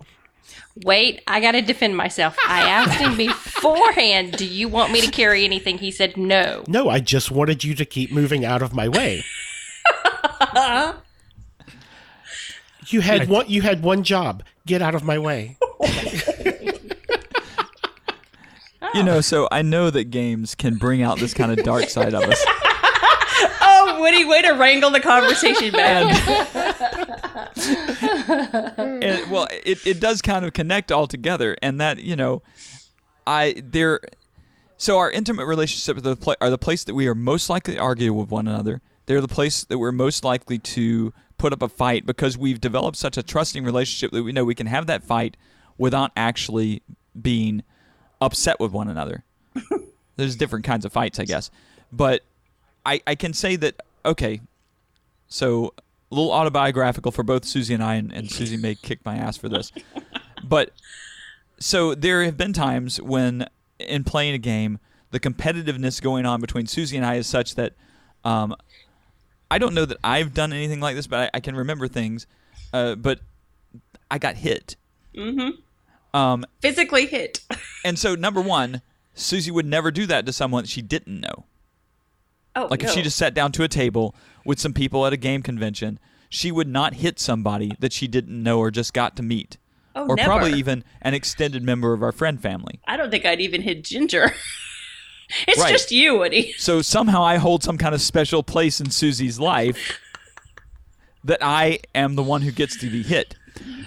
Wait, I got to defend myself. I asked him beforehand, "Do you want me to carry anything?" He said no. No, I just wanted you to keep moving out of my way. you had one you had one job. Get out of my way. You know, so I know that games can bring out this kind of dark side of us. Oh, Woody, way to wrangle the conversation back. and well, it, it does kind of connect all together, and that you know, I there. So our intimate relationships are the, pla are the place that we are most likely to argue with one another. They're the place that we're most likely to put up a fight because we've developed such a trusting relationship that we know we can have that fight without actually being upset with one another. There's different kinds of fights, I guess, but I I can say that okay. So a little autobiographical for both Susie and I, and, and Susie may kick my ass for this. But so there have been times when, in playing a game, the competitiveness going on between Susie and I is such that um, I don't know that I've done anything like this, but I, I can remember things. Uh, but I got hit. Mm-hmm. Um, Physically hit. and so, number one, Susie would never do that to someone she didn't know. Oh, Like if she just sat down to a table with some people at a game convention, she would not hit somebody that she didn't know or just got to meet. Oh, or probably even an extended member of our friend family. I don't think I'd even hit Ginger. it's Right. just you, Woody. So somehow I hold some kind of special place in Susie's life that I am the one who gets to be hit.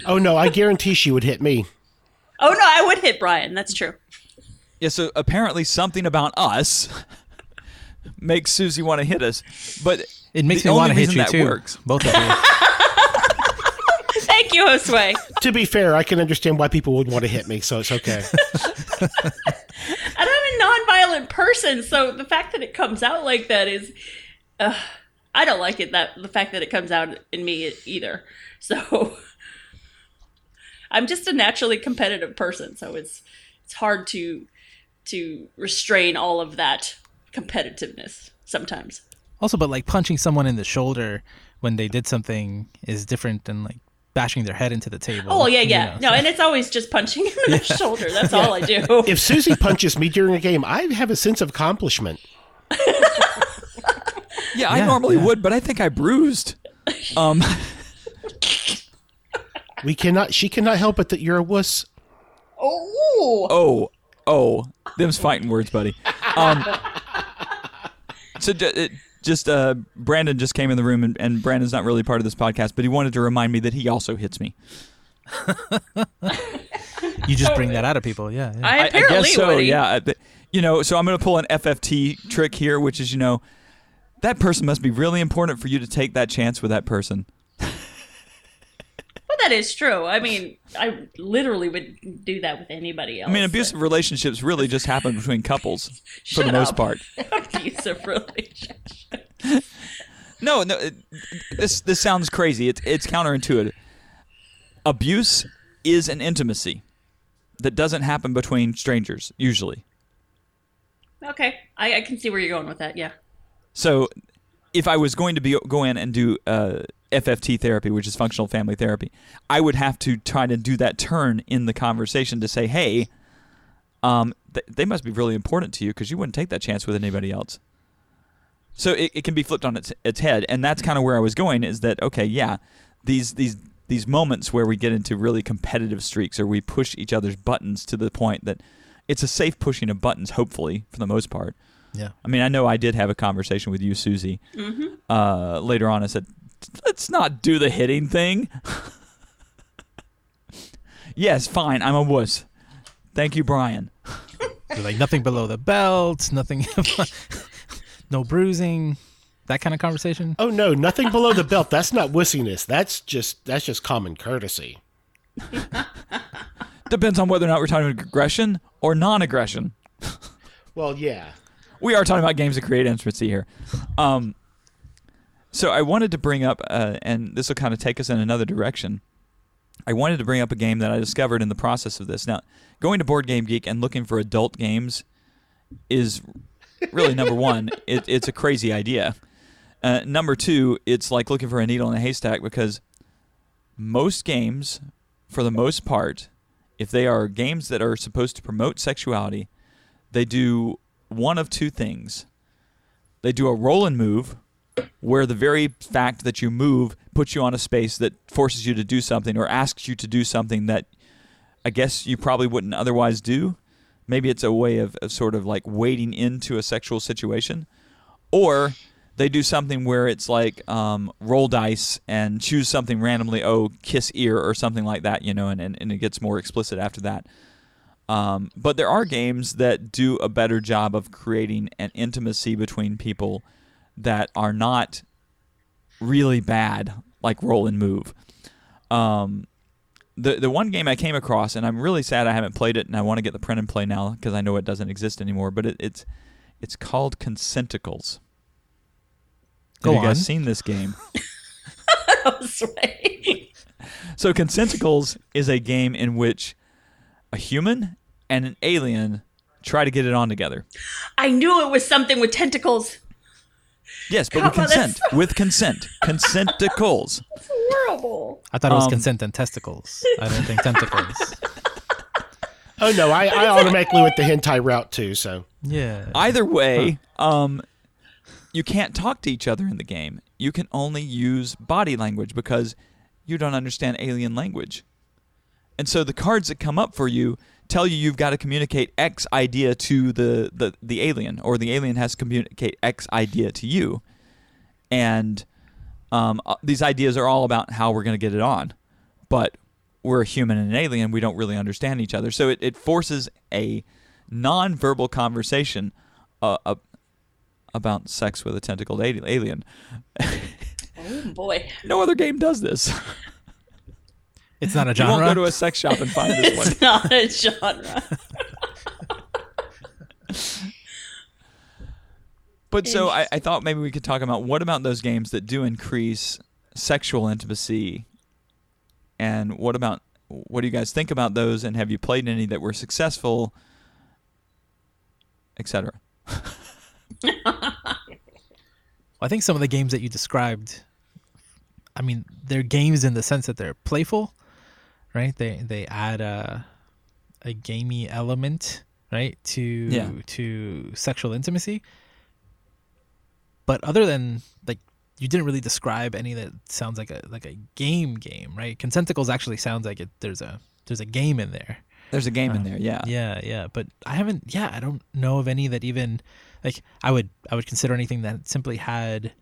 Oh no, I guarantee she would hit me. Oh no, I would hit Brian. That's true. Yeah, so apparently something about us makes Susie want to hit us. But It makes the me want to hit you that too. works. Both of you. Thank you, Josue. To be fair, I can understand why people would want to hit me, so it's okay. And I'm a non-violent person, so the fact that it comes out like that is, uh, I don't like it. That the fact that it comes out in me either. So I'm just a naturally competitive person, so it's it's hard to to restrain all of that competitiveness sometimes. Also, but like punching someone in the shoulder when they did something is different than like bashing their head into the table. Oh yeah, you yeah. know, no, so- and it's always just punching him in the shoulder. That's all I do. if Susie punches me during a game, I have a sense of accomplishment. yeah, I Yeah, normally yeah. would, but I think I bruised. Um, We cannot. She cannot help it that you're a wuss. oh, oh, oh, them's fighting words, buddy. Um, so ju- it, just uh, Brandon just came in the room, and, and Brandon's not really part of this podcast, but he wanted to remind me that he also hits me. you just bring that out of people. Yeah. yeah. I I, I guess so. Woody. Yeah. You know, so I'm going to pull an FFT trick here, which is, you know, that person must be really important for you to take that chance with that person. That is true. I mean, I literally would do that with anybody else. I mean, abusive relationships really just happen between couples for the most up. part. abusive relationships. No, no, it, this this sounds crazy. It's it's counterintuitive. Abuse is an intimacy that doesn't happen between strangers usually. Okay, I, I can see where you're going with that. Yeah. So, if I was going to be go in and do uh, FFT therapy, which is functional family therapy, I would have to try to do that turn in the conversation to say, "Hey, um, th- they must be really important to you because you wouldn't take that chance with anybody else." So it, it can be flipped on its its head, and that's kind of where I was going. Is that okay? Yeah, these these these moments where we get into really competitive streaks, or we push each other's buttons to the point that it's a safe pushing of buttons. Hopefully, for the most part. Yeah. I mean, I know I did have a conversation with you, Susie. Mm-hmm. Uh, later on, I said, "Let's not do the hitting thing." yes, fine. I'm a wuss. Thank you, Brian. Like nothing below the belt, nothing, no bruising, that kind of conversation. Oh no, nothing below the belt. That's not wussiness. That's just that's just common courtesy. Depends on whether or not we're talking about aggression or non-aggression. Well, yeah. we are talking about games that create intimacy here. Um, so I wanted to bring up, uh, and this will kind of take us in another direction. I wanted to bring up a game that I discovered in the process of this. Now, going to Board Game Geek and looking for adult games is really number one. It, it's a crazy idea. Uh, number two, it's like looking for a needle in a haystack because most games, for the most part, if they are games that are supposed to promote sexuality, they do one of two things. They do a roll and move, where the very fact that you move puts you on a space that forces you to do something or asks you to do something that I guess you probably wouldn't otherwise do. Maybe it's a way of, of sort of like wading into a sexual situation. Or they do something where it's like um, roll dice and choose something randomly, oh, kiss ear or something like that, you know, and, and, and it gets more explicit after that. Um, but there are games that do a better job of creating an intimacy between people that are not really bad, like roll and move. Um, the the one game I came across, and I'm really sad I haven't played it, and I want to get the print and play now because I know it doesn't exist anymore. But it, it's it's called Consenticles. Go Have you guys seen this game? Right. So Consenticles is a game in which a human and an alien try to get it on together. I knew it was something with tentacles. Yes, but Come with consent. that's- With consent. consent Consenticles. It's horrible. I thought it was Um, consent and testicles. I don't think tentacles. Oh no, I, I automatically went the hentai route too. So Yeah. Either way, um, you can't talk to each other in the game. You can only use body language because you don't understand alien language. And so the cards that come up for you tell you you've got to communicate X idea to the, the, the alien, or the alien has to communicate X idea to you. And um, uh, these ideas are all about how we're going to get it on. But we're a human and an alien. We don't really understand each other. So it, it forces a non-verbal conversation uh, uh, about sex with a tentacled alien. Oh boy. No other game does this. It's not a genre. You won't genre. go to a sex shop and find this one. It's not a genre. But so I, I thought maybe we could talk about what about those games that do increase sexual intimacy, and what about what do you guys think about those? And have you played any that were successful, etc. I think some of the games that you described, I mean, they're games in the sense that they're playful, right? They they add a a gamey element, right, to Yeah. to sexual intimacy. But other than like you didn't really describe any that sounds like a like a game game, right? Consenticles actually sounds like it there's a there's a game in there. There's a game in there, yeah. Yeah, yeah, but I haven't. Yeah, I don't know of any that even like I would I would consider anything that simply had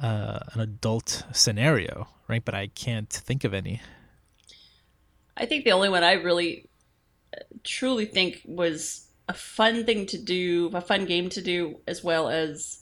uh, an adult scenario, right? But I can't think of any. I think the only one I really uh, truly think was a fun thing to do, a fun game to do, as well as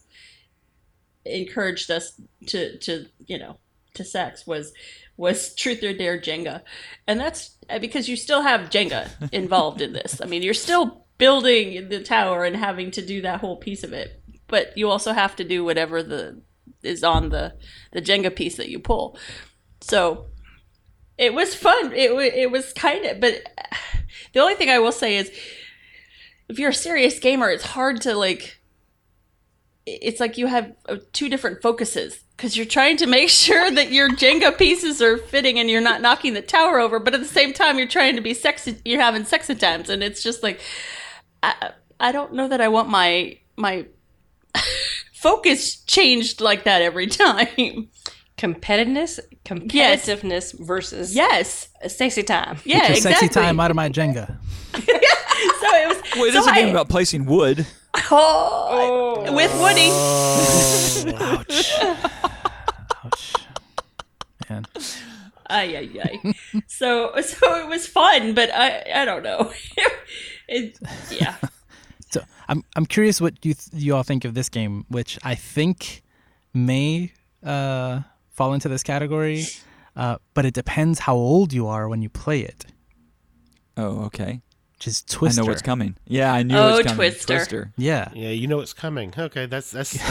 encouraged us to to you know to sex was was Truth or Dare Jenga, and that's uh, because you still have Jenga involved in this. I mean, you're still building the tower and having to do that whole piece of it, but you also have to do whatever the is on the the Jenga piece that you pull. So it was fun. It it was kind of, but the only thing I will say is, if you're a serious gamer, it's hard to like. It's like you have uh, two different focuses because you're trying to make sure that your Jenga pieces are fitting and you're not knocking the tower over, but at the same time you're trying to be sexy. You're having sex attempts, and it's just like, I I don't know that I want my my focus changed like that every time. Competitiveness, competitiveness versus Yes. sexy time. Yeah, Get your exactly. sexy time out of my Jenga. So it was. Well, it so is a game about placing wood. Oh, with Woody. Ouch. Ouch. Man. Ay, ay, ay. so, so it was fun, but I, I don't know. it, yeah. So I'm I'm curious what you th- you all think of this game, which I think may uh, fall into this category, uh, but it depends how old you are when you play it. Oh, okay. Which is Twister. I know what's coming. Yeah, I knew Oh, it was coming. Twister. Yeah. Yeah, you know what's coming. Okay, that's that's. we knew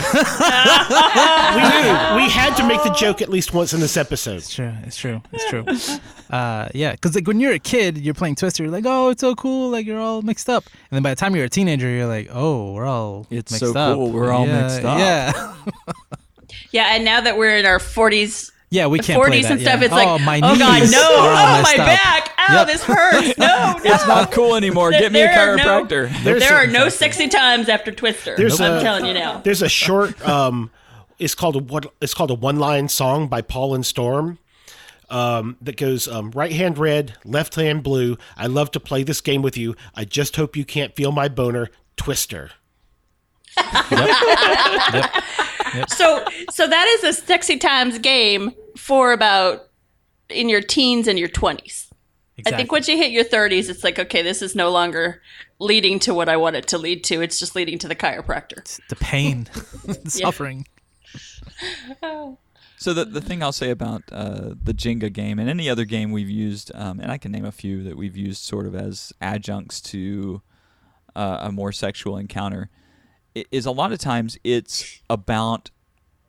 we had to make the joke at least once in this episode. It's true. It's true. It's true. uh, yeah, because like when you're a kid, you're playing Twister. You're like, oh, it's so cool. Like you're all mixed up. And then by the time you're a teenager, you're like, oh, we're all It's mixed so up. cool, we're all Yeah, mixed up. Yeah. Yeah, and now that we're in our 40s, yeah, we can't play 40s that, and stuff, yeah. it's like, oh, oh, my God, knees no. Oh, my up. back. Ow, Yep. this hurts. No, no. It's not cool anymore. Get me a There are no- chiropractor. There are no sexy times after Twister. There's I'm a- telling you now. There's a short. Um, it's called a what? It's called a one-line song by Paul and Storm. Um, that goes um, right hand red, left hand blue. I love to play this game with you. I just hope you can't feel my boner. Twister. So, so that is a sexy times game for about in your teens and your 20s. I think once you hit your 30s, it's like, okay, this is no longer leading to what I want it to lead to. It's just leading to the chiropractor. the pain, the suffering. So the the thing I'll say about uh, the Jenga game and any other game we've used, um, and I can name a few that we've used sort of as adjuncts to uh, a more sexual encounter, i- is a lot of times it's about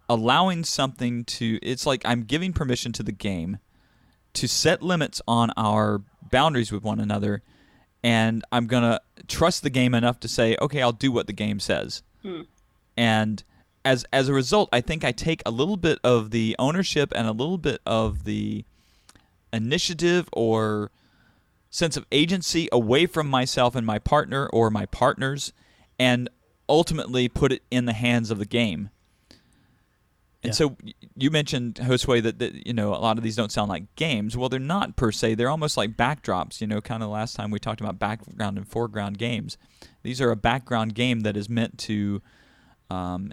allowing something to. It's like I'm giving permission to the game to set limits on our boundaries with one another, and I'm gonna trust the game enough to say, okay, I'll do what the game says hmm. and as as a result, I think I take a little bit of the ownership and a little bit of the initiative or sense of agency away from myself and my partner or my partners, and ultimately put it in the hands of the game. And Yeah. so you mentioned Josue that, that you know a lot of these don't sound like games. Well, they're not per se. They're almost like backdrops. You know, kind of last time we talked about background and foreground games. These are a background game that is meant to um,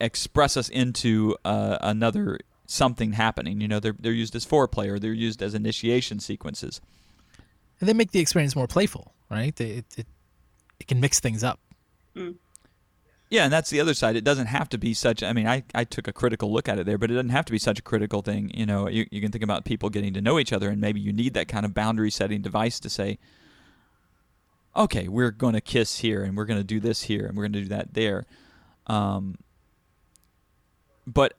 express us into uh, another something happening. You know, they're they're used as foreplay or they're used as initiation sequences. And they make the experience more playful, right? They, it, it it can mix things up. Yeah, and that's the other side. It doesn't have to be such. I mean, I, I took a critical look at it there, but it doesn't have to be such a critical thing. You know, you, you can think about people getting to know each other, and maybe you need that kind of boundary setting device to say, okay, we're going to kiss here, and we're going to do this here, and we're going to do that there. Um, but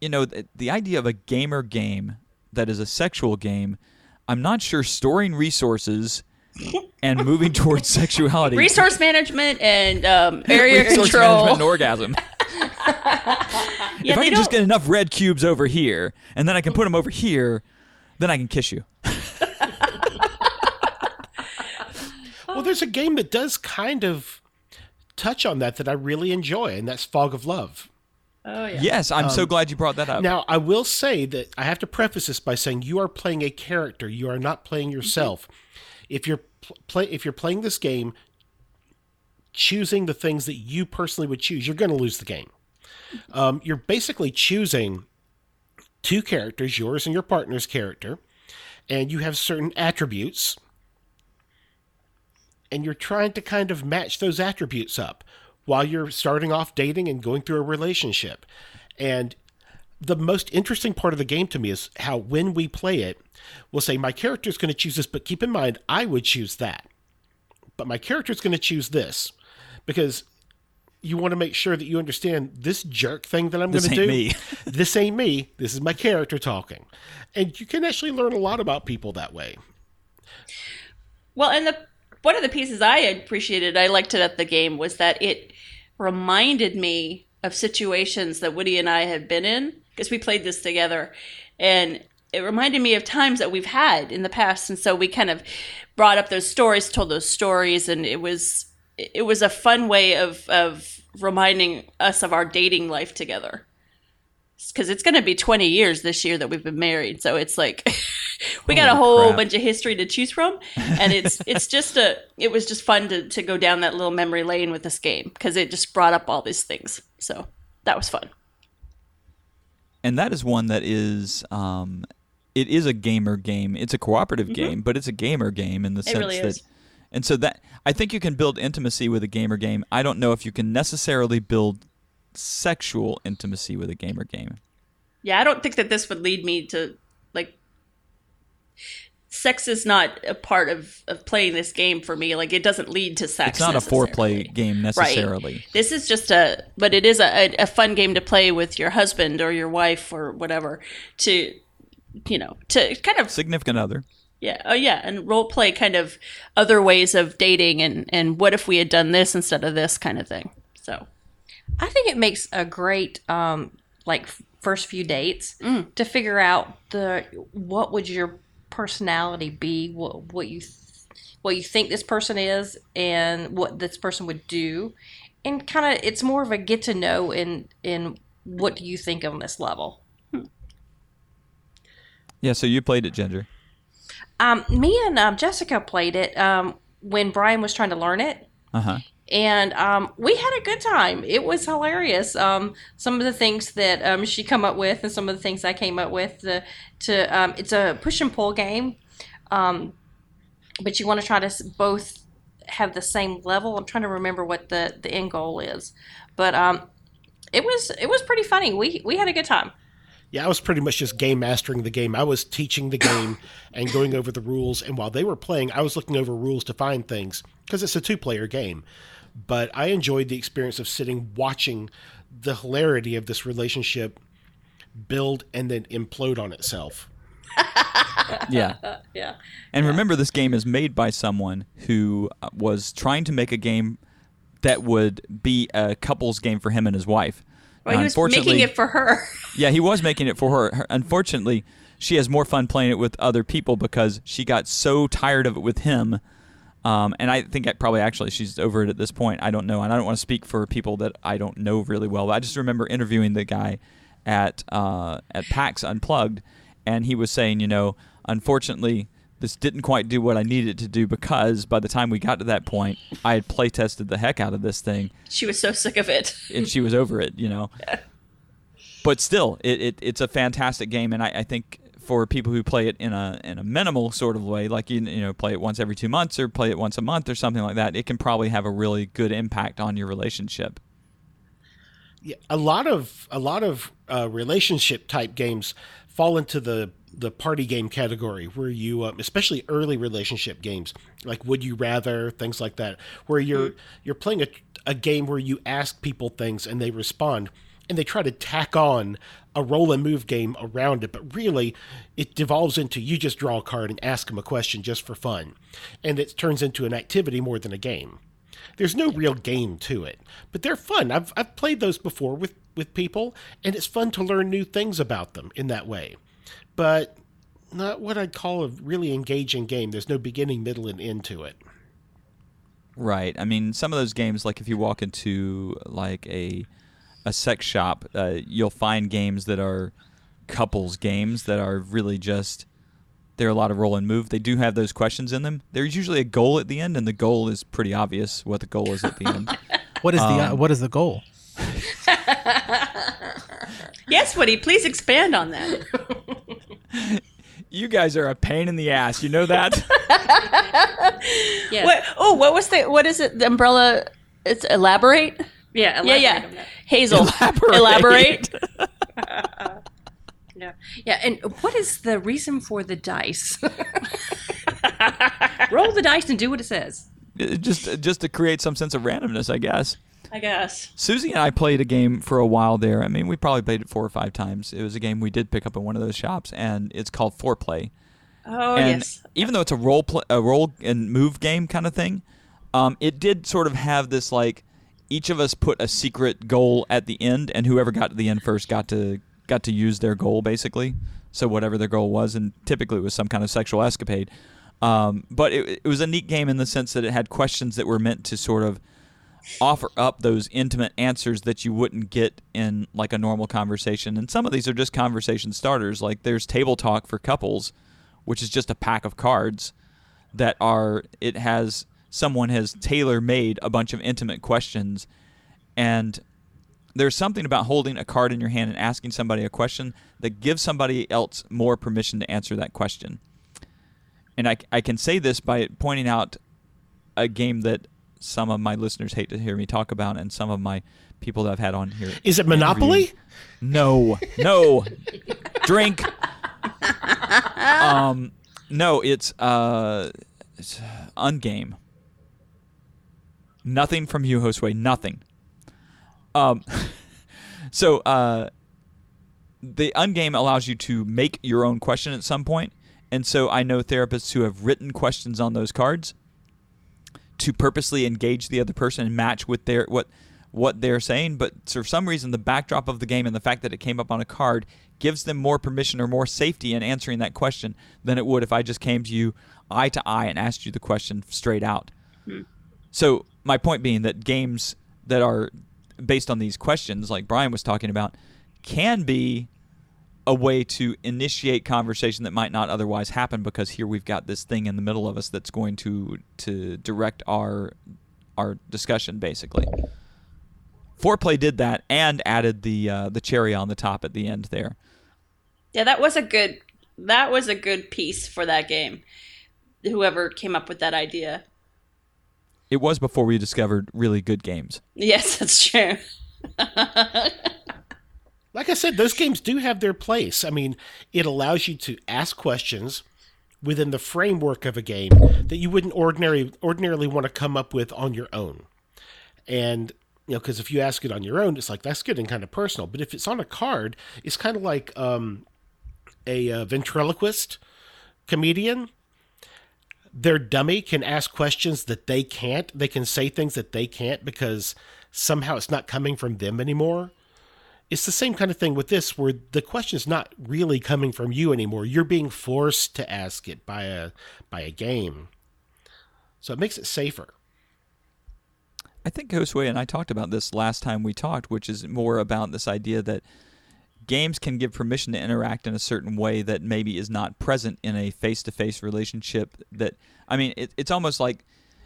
you know, the, the idea of a gamer game that is a sexual game, I'm not sure storing resources and moving towards sexuality. Resource management and um, area Resource control. management and orgasm. yeah, if I can just don't- get enough red cubes over here, and then I can put them over here, then I can kiss you. Well, there's a game that does kind of touch on that that I really enjoy, and that's Fog of Love. Oh yeah. Yes, I'm so glad you brought that up. Now, I will say that I have to preface this by saying you are playing a character. You are not playing yourself. If you're play, if you're playing this game, choosing the things that you personally would choose, you're going to lose the game. Um, you're basically choosing two characters, yours and your partner's character, and you have certain attributes, and you're trying to kind of match those attributes up while you're starting off dating and going through a relationship. And the most interesting part of the game to me is how when we play it, we'll say my character is going to choose this, but keep in mind I would choose that. But my character is going to choose this because you want to make sure that you understand this jerk thing that I'm going to ain't do. me. this ain't me. This is my character talking. And you can actually learn a lot about people that way. Well, and the one of the pieces I appreciated, I liked it at the game, was that it reminded me of situations that Woody and I had been in because we played this together, and it reminded me of times that we've had in the past, and so we kind of brought up those stories, told those stories, and it was it was a fun way of of reminding us of our dating life together. Because it's going to be 20 years this year that we've been married, so it's like we got a whole crap. bunch of history to choose from, and it's it's just a it was just fun to to go down that little memory lane with this game because it just brought up all these things. So that was fun. And that is one that is um, it is a gamer game. It's a cooperative Mhm. game, but it's a gamer game in the sense really that is. and so that I think you can build intimacy with a gamer game. I don't know if you can necessarily build sexual intimacy with a gamer game. Yeah, I don't think that this would lead me to like sex is not a part of of playing this game for me. Like it doesn't lead to sex. It's not a necessarily. foreplay game necessarily. Right. This is just a, but it is a, a, a fun game to play with your husband or your wife or whatever to, you know, to kind of Significant other. yeah, oh yeah, and role play kind of other ways of dating and and what if we had done this instead of this kind of thing. So I think it makes a great um like first few dates Mm. to figure out the what would your personality be, what what you what you think this person is and what this person would do. And kind of it's more of a get to know and and what do you think on this level. Yeah, so you played it, Ginger. Um, me and um, Jessica played it um, when Brian was trying to learn it. Uh huh. And um, we had a good time. It was hilarious. Um, some of the things that um, she come up with, and some of the things I came up with. To, to um, it's a push and pull game, um, but you want to try to both have the same level. I'm trying to remember what the the end goal is, but um, it was it was pretty funny. We we had a good time. Yeah, I was pretty much just game mastering the game. I was teaching the game and going over the rules. And while they were playing, I was looking over rules to find things because it's a two player game. But I enjoyed the experience of sitting watching the hilarity of this relationship build and then implode on itself. Yeah. Yeah. And remember, this game is made by someone who uh, was trying to make a game that would be a couples game for him and his wife. Well, he was making it for her. Yeah, he was making it for her. her. Unfortunately, she has more fun playing it with other people because she got so tired of it with him. Um, and I think that probably actually she's over it at this point. I don't know, and I don't want to speak for people that I don't know really well. But I just remember interviewing the guy at uh, at PAX Unplugged, and he was saying, you know, unfortunately, this didn't quite do what I needed it to do because by the time we got to that point, I had play tested the heck out of this thing, she was so sick of it. and she was over it, you know. But still, it, it it's a fantastic game, and I, I think for people who play it in a in a minimal sort of way, like you you know play it once every two months or play it once a month or something like that, it can probably have a really good impact on your relationship. Yeah, a lot of a lot of uh, relationship type games fall into the the party game category, where you, um, especially early relationship games like Would You Rather, things like that, where you're you're playing a, a game where you ask people things and they respond, and they try to tack on a roll and move game around it, but really it devolves into you just draw a card and ask them a question just for fun, and it turns into an activity more than a game. There's no real game to it, but they're fun. I've I've played those before with with people, and it's fun to learn new things about them in that way. But not what I'd call a really engaging game. There's no beginning, middle, and end to it. Right. I mean, some of those games, like if you walk into like a a sex shop, uh, you'll find games that are couples games that are really just they're a lot of roll and move. They do have those questions in them. There's usually a goal at the end, and the goal is pretty obvious what the goal is at the end. What is the uh, Um, what is the goal? Yes, Woody, please expand on that. you guys are a pain in the ass. You know that? Yeah. What? Oh, what was the? What is it? The umbrella. It's elaborate. Yeah. Yeah, elaborate yeah. on that. Hazel. Elaborate. elaborate. Yeah. Yeah. And what is the reason for the dice? Roll the dice and do what it says. Uh, just just to create some sense of randomness, I guess. I guess. Susie and I played a game for a while there. I mean, we probably played it four or five times. It was a game we did pick up in one of those shops, and it's called Foreplay. Oh and yes. even though it's a role play, a roll and move game kind of thing, um, it did sort of have this like each of us put a secret goal at the end, and whoever got to the end first got to got to use their goal basically. So whatever their goal was, and typically it was some kind of sexual escapade. Um, but it, it was a neat game in the sense that it had questions that were meant to sort of offer up those intimate answers that you wouldn't get in like a normal conversation. And some of these are just conversation starters. Like there's table talk for couples, which is just a pack of cards that are it has someone has tailor made a bunch of intimate questions and there's something about holding a card in your hand and asking somebody a question that gives somebody else more permission to answer that question. And I, I can say this by pointing out a game that some of my listeners hate to hear me talk about, and some of my people that I've had on here. Is it Monopoly? No, no. Drink. Um, no, it's uh, it's Ungame. Nothing from you, Josue. Nothing. Um, so uh, the Ungame allows you to make your own question at some point, and so I know therapists who have written questions on those cards to purposely engage the other person and match with their what what they're saying, but for some reason the backdrop of the game and the fact that it came up on a card gives them more permission or more safety in answering that question than it would if I just came to you eye to eye and asked you the question straight out. Hmm. So my point being that games that are based on these questions, like Brian was talking about, can be a way to initiate conversation that might not otherwise happen because here we've got this thing in the middle of us that's going to to direct our our discussion basically. Foreplay did that and added the uh, the cherry on the top at the end there. Yeah, that was a good that was a good piece for that game. Whoever came up with that idea. It was before we discovered really good games. Yes, that's true. Like I said, those games do have their place. I mean, it allows you to ask questions within the framework of a game that you wouldn't ordinarily ordinarily want to come up with on your own. And you know, because if you ask it on your own, it's like that's getting kind of personal. But if it's on a card, it's kind of like um, a, uh ventriloquist comedian. Their dummy can ask questions that they can't. They can say things that they can't because somehow it's not coming from them anymore it's the same kind of thing with this where the question is not really coming from you anymore you're being forced to ask it by a by a game so it makes it safer I think Josue and I talked about this last time we talked, which is more about this idea that games can give permission to interact in a certain way that maybe is not present in a face-to-face relationship. That I mean, it, it's almost like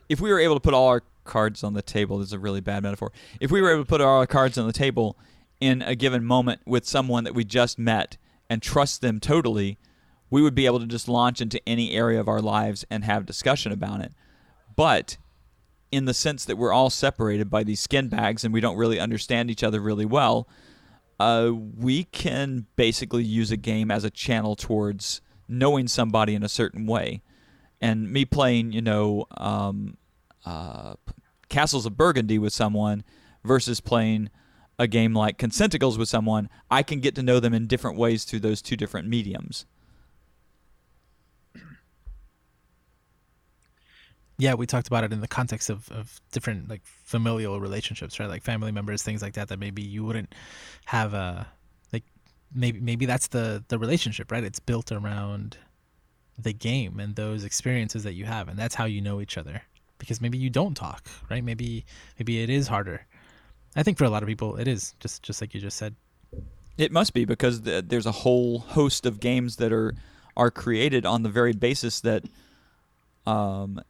if we were able to put all our cards on the table. This is a really bad metaphor. If we were able to put all our cards on the table in a given moment with someone that we just met and trust them totally, we would be able to just launch into any area of our lives and have discussion about it. But in the sense that we're all separated by these skin bags and we don't really understand each other really well, uh, we can basically use a game as a channel towards knowing somebody in a certain way. And me playing, you know, um, uh, Castles of Burgundy with someone versus playing a game like Consentacles with someone, I can get to know them in different ways through those two different mediums. yeah, we talked about it in the context of, of different like familial relationships, right? Like family members, things like that. That maybe you wouldn't have a like maybe maybe that's the the relationship, right? It's built around the game and those experiences that you have, and that's how you know each other. Because maybe you don't talk, right? Maybe maybe it is harder. I think for a lot of people, it is just just like you just said. It must be because th- there's a whole host of games that are are created on the very basis that um,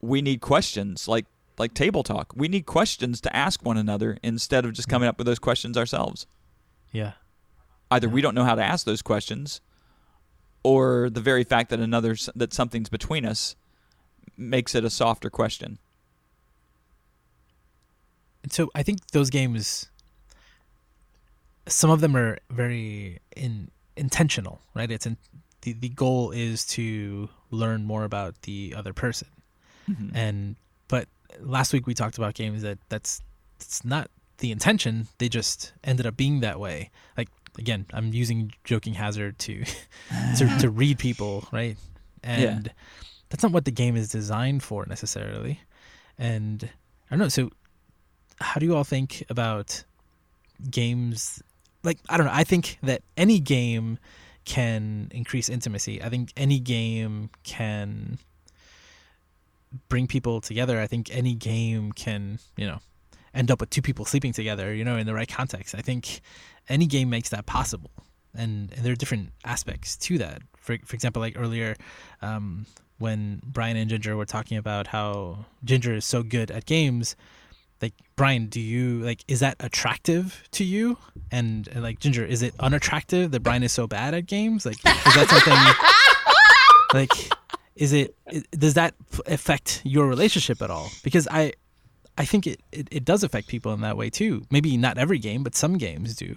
we need questions like like table talk. We need questions to ask one another instead of just coming up with those questions ourselves. Yeah. Either we don't know how to ask those questions, or the very fact that another that something's between us makes it a softer question. So I think those games some of them are very in intentional, right? It's in the, the goal is to learn more about the other person. Mm-hmm. And but last week we talked about games that that's it's not the intention. They just ended up being that way. Like again, I'm using joking hazard to to, to read people, right? And that's not what the game is designed for necessarily. And I don't know. So how do you all think about games like I don't know, I think that any game can increase intimacy. I think any game can bring people together. I think any game can, you know, end up with two people sleeping together, you know, in the right context. I think any game makes that possible. And, and there are different aspects to that. For, for example, like earlier, um, when Brian and Ginger were talking about how Ginger is so good at games, like Brian, do you like is that attractive to you? And, and like Ginger, is it unattractive that Brian is so bad at games? Like, is that something like is it does that affect your relationship at all? Because I I think it, it, it does affect people in that way too. Maybe not every game, but some games do.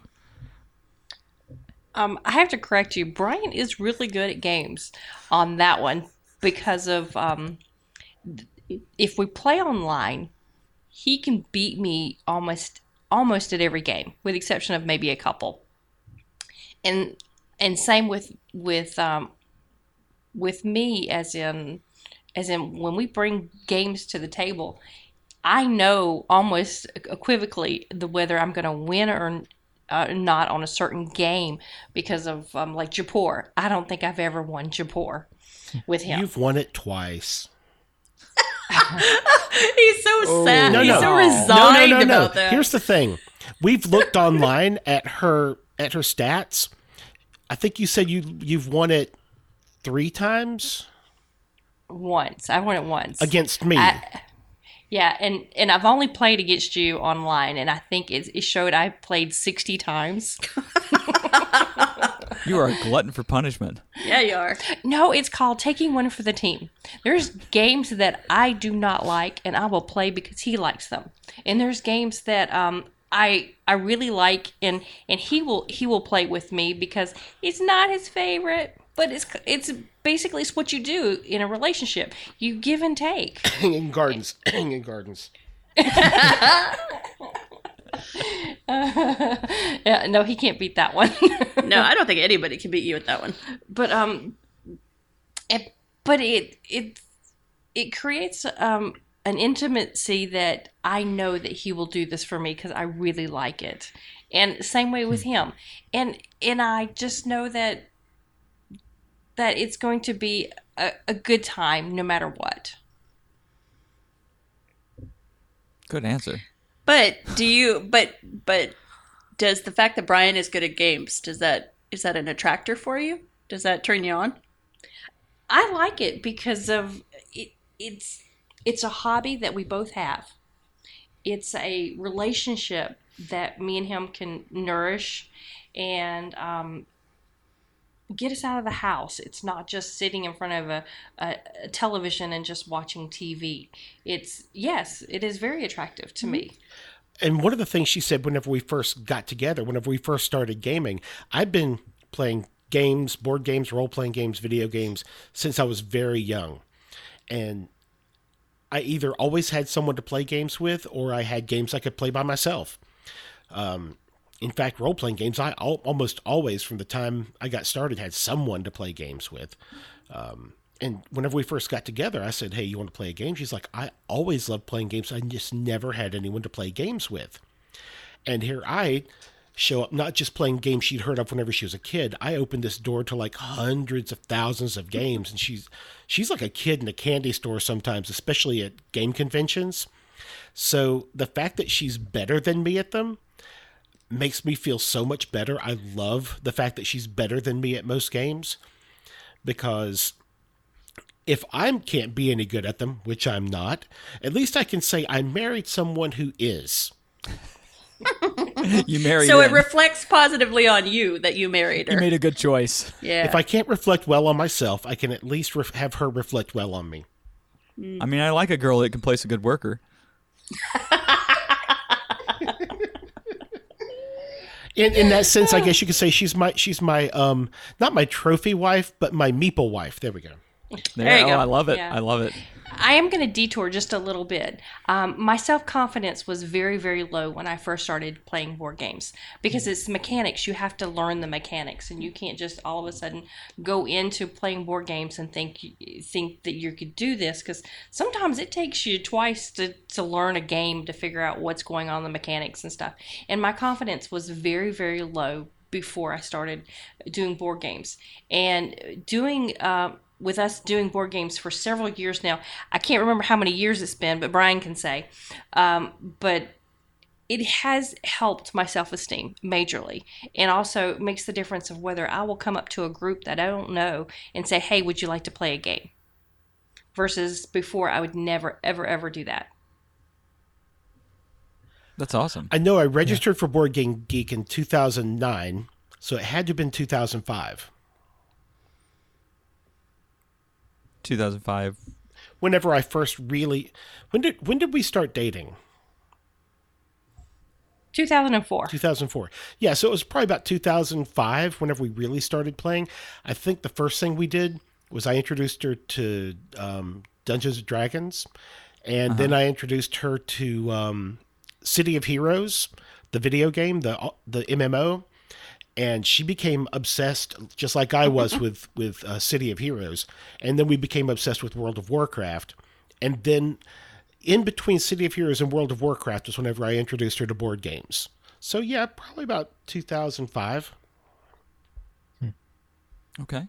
Um, I have to correct you. Brian is really good at games on that one because of um, if we play online, he can beat me almost almost at every game, with exception of maybe a couple. And and same with with um, with me, as in as in when we bring games to the table, I know almost equivocally the whether I'm going to win or uh, not on a certain game because of um, like Jaipur. I don't think I've ever won Jaipur with him. You've won it twice. He's so Oh. sad. No, He's no. so No, resigned no, no, no. about that. Here's the thing: we've looked online at her at her stats. I think you said you you've won it three times once. I won it once. against me. I- yeah, and and I've only played against you online, and I think it, it showed I played sixty times. You are a glutton for punishment. yeah, you are. No, it's called taking one for the team. There's games that I do not like, and I will play because he likes them. And there's games that um, I I really like, and and he will he will play with me because it's not his favorite, but it's it's basically it's what you do in a relationship. You give and take. Hanging gardens, hanging gardens. yeah, no, he can't beat that one. No, I don't think anybody can beat you at that one. but um it, but it it it creates um an intimacy that I know that he will do this for me because I really like it, and same way with him, and and I just know that that it's going to be a, a good time no matter what. Good answer. But do you? But but does the fact that Brian is good at games does that is that an attractor for you? Does that turn you on? I like it because of it, it's it's a hobby that we both have. It's a relationship that me and him can nourish and um, get us out of the house. It's not just sitting in front of a, a, a television and just watching TV. It's yes, it is very attractive to me. And one of the things she said whenever we first got together, whenever we first started gaming, I've been playing games, board games, role playing games, video games since I was very young. And I either always had someone to play games with or I had games I could play by myself. Um, in fact, role playing games, I al- almost always, from the time I got started, had someone to play games with. Um, and whenever we first got together, I said, Hey, you want to play a game? She's like, I always loved playing games. I just never had anyone to play games with. And here I show up, not just playing games she'd heard of whenever she was a kid. I opened this door to like hundreds of thousands of games. And she's, she's like a kid in a candy store sometimes, especially at game conventions. So the fact that she's better than me at them makes me feel so much better. I love the fact that she's better than me at most games because if I can't be any good at them, which I'm not, at least I can say I married someone who is. You married So it reflects positively on you that you married her. You made a good choice. yeah. If I can't reflect well on myself, I can at least ref- have her reflect well on me. I mean, I like a girl that can place a good worker. In in that sense, I guess you could say she's my she's my um not my trophy wife, but my meeple wife. There we go. There you oh, go. I love it. Yeah. I love it. I am going to detour just a little bit. Um, my self confidence was very, very low when I first started playing board games because it's mechanics. You have to learn the mechanics, and you can't just all of a sudden go into playing board games and think think that you could do this. Because sometimes it takes you twice to to learn a game to figure out what's going on the mechanics and stuff. And my confidence was very, very low before I started doing board games and doing. Uh, with us doing board games for several years now. I can't remember how many years it's been, but Brian can say. Um, but it has helped my self esteem majorly, and also makes the difference of whether I will come up to a group that I don't know and say, "Hey, would you like to play a game?" Versus before, I would never, ever, ever do that. That's awesome. I know I registered for Board Game Geek in 2009, so it had to have been 2005. 2005. Whenever I first really, when did when did we start dating? 2004. 2004. Yeah, so it was probably about 2005 whenever we really started playing. I think the first thing we did was I introduced her to um, Dungeons and Dragons, and then I introduced her to um, City of Heroes, the video game, the the MMO, and she became obsessed, just like I was with with uh, City of Heroes, and then we became obsessed with World of Warcraft, and then in between City of Heroes and World of Warcraft was whenever I introduced her to board games. So yeah, probably about 2005. Okay.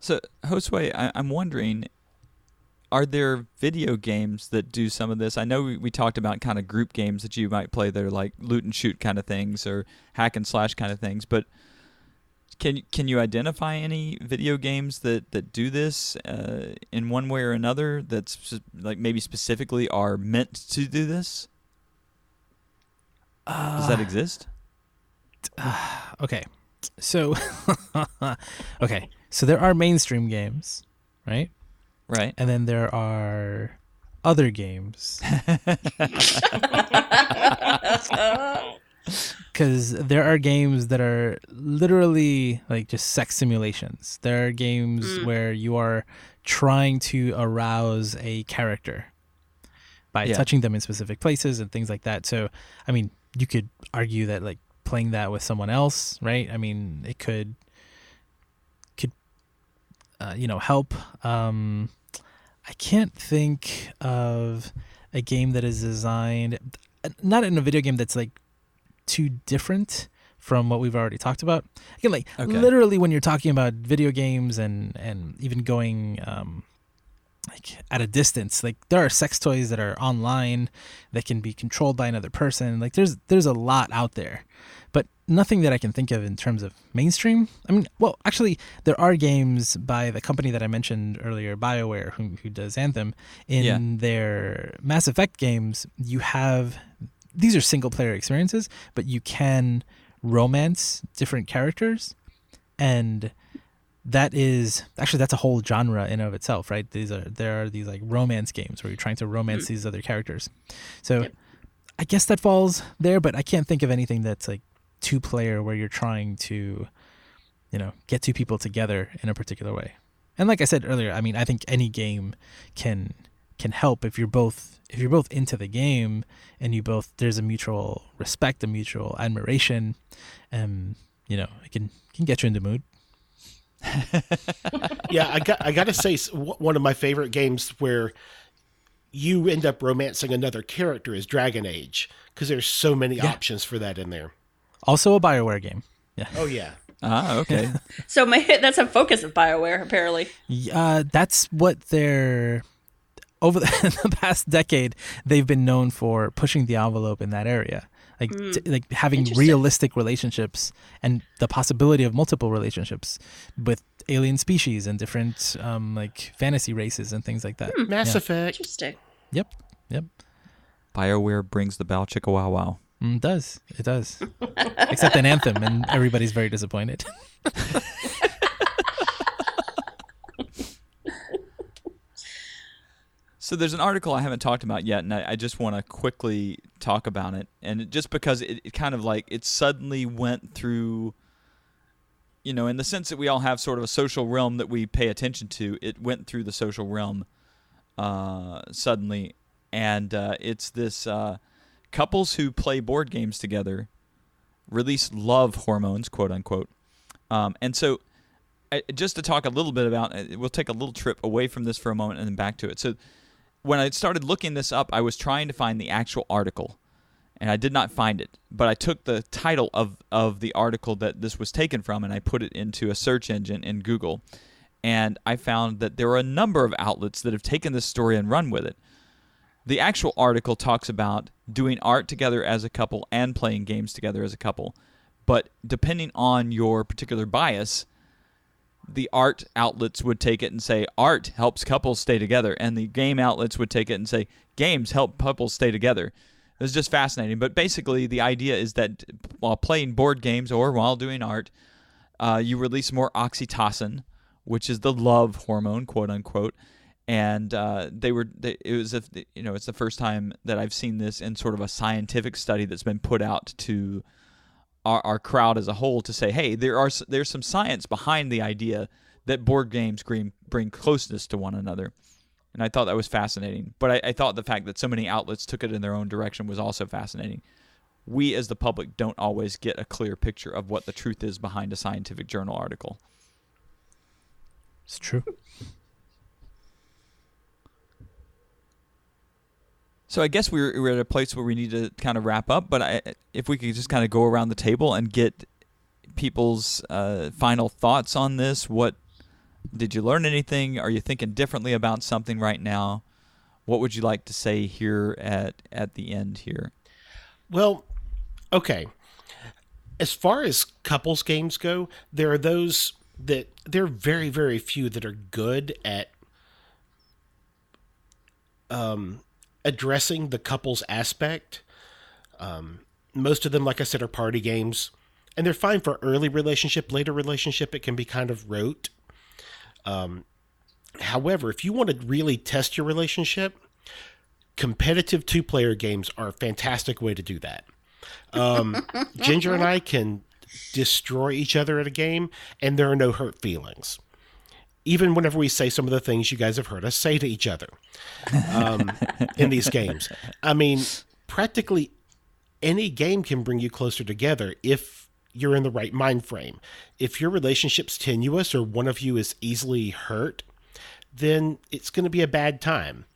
So, Josue, I, I'm wondering, are there video games that do some of this? I know we, we talked about kind of group games that you might play that are like loot and shoot kind of things or hack and slash kind of things, but can can you identify any video games that that do this uh, in one way or another? That's like maybe specifically are meant to do this. Does that exist? Okay. So, okay. So there are mainstream games, right? Right. And then there are other games. Because there are games that are literally like just sex simulations. There are games mm. where you are trying to arouse a character by Yeah. touching them in specific places and things like that. So, I mean, you could argue that like playing that with someone else, right? I mean, it could could uh, you know help. Um, I can't think of a game that is designed not in a video game that's like too different from what we've already talked about. Again, like Okay. literally when you're talking about video games and and even going um, like at a distance, like there are sex toys that are online that can be controlled by another person. Like there's there's a lot out there, nothing that I can think of in terms of mainstream. I mean, well, actually, there are games by the company that I mentioned earlier, BioWare, who, who does Anthem. In Yeah. their Mass Effect games, you have these are single player experiences, but you can romance different characters, and that is actually that's a whole genre in of itself, right? These are there are these like romance games where you're trying to romance mm. these other characters. So Yep. I guess that falls there, but I can't think of anything that's like two player where you're trying to, you know, get two people together in a particular way. And like I said earlier, I mean, I think any game can can help if you're both if you're both into the game and you both there's a mutual respect, a mutual admiration, and you know, it can can get you in the mood. yeah, I got I got to say one of my favorite games where you end up romancing another character is Dragon Age because there's so many Yeah. options for that in there. Also a BioWare game. Yeah. Oh yeah. Ah, okay. So my that's a focus of Bioware apparently. Uh, that's what they're over the, the past decade they've been known for pushing the envelope in that area like t- like having realistic relationships and the possibility of multiple relationships with alien species and different um, like fantasy races and things like that Mass Yeah. Effect. Interesting. yep yep BioWare brings the bow chicka wow wow. Mm, it does. It does. Except in anthem and everybody's very disappointed. So there's an article I haven't talked about yet, and I, I just want to quickly talk about it. And just because it, it kind of like it suddenly went through, you know, in the sense that we all have sort of a social realm that we pay attention to, it went through the social realm uh, suddenly, and uh, it's this uh, couples who play board games together release love hormones, quote unquote, um, and so. I, just to talk a little bit about it, we'll take a little trip away from this for a moment and then back to it. So, when I started looking this up, I was trying to find the actual article, and I did not find it. But I took the title of, of the article that this was taken from and I put it into a search engine in Google. And I found that there are a number of outlets that have taken this story and run with it. The actual article talks about doing art together as a couple and playing games together as a couple. But depending on your particular bias, the art outlets would take it and say art helps couples stay together, and the game outlets would take it and say games help couples stay together. It was just fascinating. But basically, the idea is that while playing board games or while doing art, uh, you release more oxytocin, which is the love hormone, quote unquote. And uh, they were, they, it was, you know, it's the first time that I've seen this in sort of a scientific study that's been put out to our, our crowd as a whole to say, hey, there are there's some science behind the idea that board games bring, bring closeness to one another. And I thought that was fascinating. But I, I thought the fact that so many outlets took it in their own direction was also fascinating. We as the public don't always get a clear picture of what the truth is behind a scientific journal article. It's true. So I guess we're, we're at a place where we need to kind of wrap up. But I, if we could just kind of go around the table and get people's uh, final thoughts on this, what did you learn anything? Are you thinking differently about something right now? What would you like to say here at at the end here? Well, okay. As far as couples games go, there are those that there are very very few that are good at um, addressing the couples aspect. Um, most of them, like I said, are party games, and they're fine for early relationship. Later relationship, it can be kind of rote. Um, however, if you want to really test your relationship, competitive two player games are a fantastic way to do that. Um, Ginger and I can destroy each other at a game, and there are no hurt feelings. Even whenever we say some of the things you guys have heard us say to each other um, in these games. I mean, practically any game can bring you closer together if you're in the right mind frame. If your relationship's tenuous or one of you is easily hurt, then it's going to be a bad time.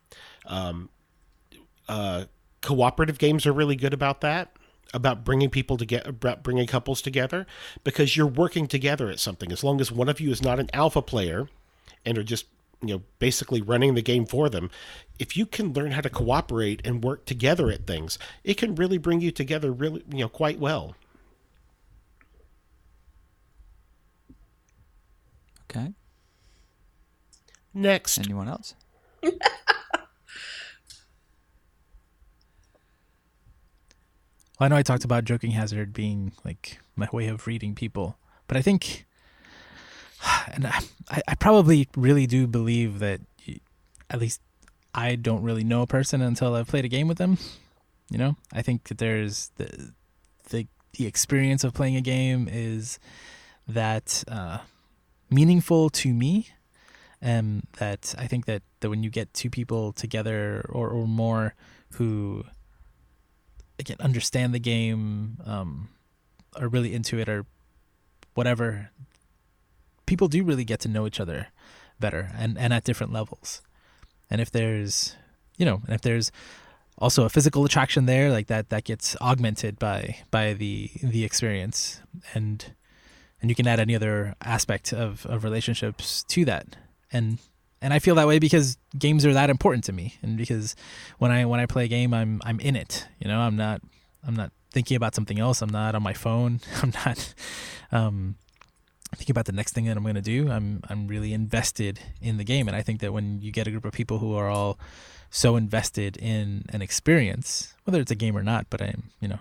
Um, uh, cooperative games are really good about that about bringing people together about bringing couples together because you're working together at something as long as one of you is not an alpha player and are just you know basically running the game for them if you can learn how to cooperate and work together at things it can really bring you together really you know quite well Okay. next Anyone else? Well, I know I talked about joking hazard being like my way of reading people, but I think, and I, I probably really do believe that you, at least I don't really know a person until I've played a game with them. You know, I think that there's the the the experience of playing a game is that uh, meaningful to me, and that I think that, that when you get two people together or, or more who again understand the game, um, are really into it, or whatever, people do really get to know each other better and, and at different levels. And if there's, you know, and if there's also a physical attraction there, like that, that gets augmented by by the the experience, and and you can add any other aspect of, of relationships to that. And and I feel that way because games are that important to me, and because when I when I play a game, I'm I'm in it. You know, I'm not I'm not thinking about something else. I'm not on my phone. I'm not um, thinking about the next thing that I'm going to do. I'm I'm really invested in the game, and I think that when you get a group of people who are all so invested in an experience, whether it's a game or not, but I'm you know,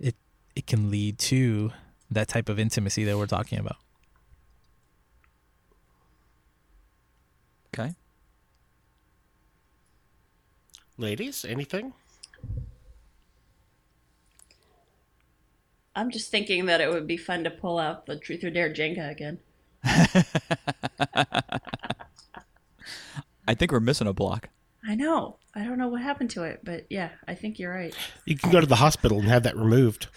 it it can lead to that type of intimacy that we're talking about. Okay. ladies anything I'm just thinking that it would be fun to pull out the Truth or Dare Jenga again. I think we're missing a block. I know. I don't know what happened to it, but yeah, I think you're right. you can go to the hospital and have that removed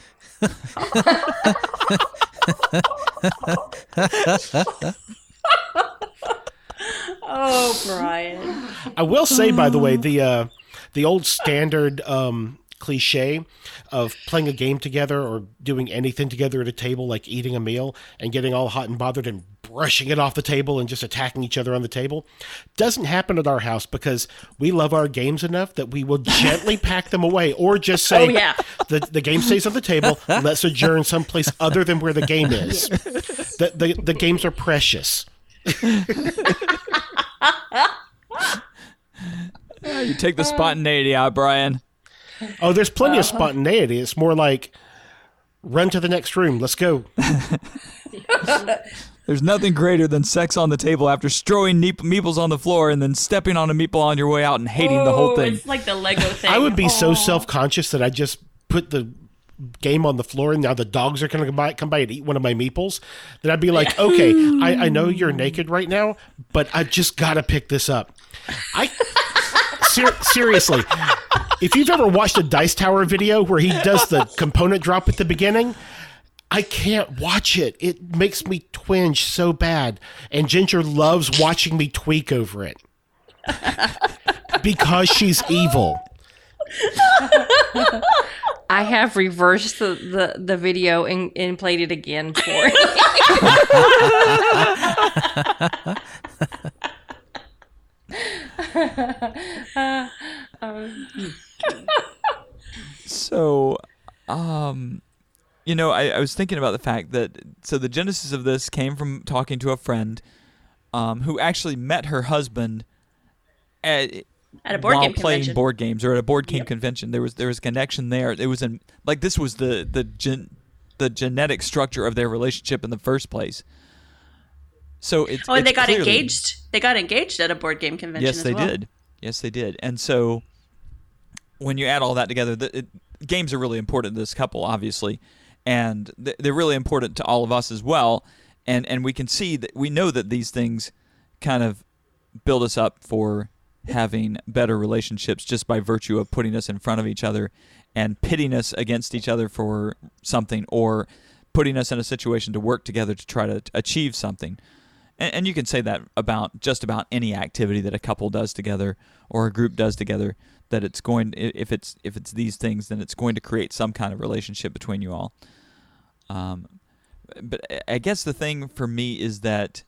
Oh, Brian. I will say, by the way, the uh, the old standard um, cliche of playing a game together or doing anything together at a table, like eating a meal and getting all hot and bothered and brushing it off the table and just attacking each other on the table. Doesn't happen at our house because we love our games enough that we will gently pack them away or just oh, say, Oh, yeah. the, the game stays on the table. Let's adjourn someplace other than where the game is. The, the, the games are precious. Ah, you take the spontaneity out, Brian. Oh, there's plenty Uh-huh. of spontaneity. It's more like run to the next room. Let's go. There's nothing greater than sex on the table after strewing neep- meeples on the floor and then stepping on a meeple on your way out and hating the whole Oh, thing. It's like the Lego thing. I would be so self conscious that I just put the game on the floor and now the dogs are going to come by, come by and eat one of my meeples. Then I'd be like, okay, I, I know you're naked right now, but I just got to pick this up. I ser- seriously, if you've ever watched a Dice Tower video where he does the component drop at the beginning, I can't watch it. It makes me twinge so bad. And Ginger loves watching me tweak over it because she's evil. I have reversed the, the, the video and, and played it again for it. So, um, you know, I, I was thinking about the fact that so the genesis of this came from talking to a friend, um, who actually met her husband at At a board while game playing convention. board games or at a board game convention. There was there was a connection there. It was in like this was the the gen, the genetic structure of their relationship in the first place. So it's Oh, and it's they got clearly- engaged. They got engaged at a board game convention. Yes, they well. did. Yes, they did. And so when you add all that together, the, it, games are really important to this couple, obviously, and th- they're really important to all of us as well. And and we can see that we know that these things kind of build us up for having better relationships just by virtue of putting us in front of each other and pitting us against each other for something or putting us in a situation to work together to try to achieve something and, and you can say that about just about any activity that a couple does together or a group does together that it's going if it's if it's these things then it's going to create some kind of relationship between you all. Um, but I- guess the thing for me is that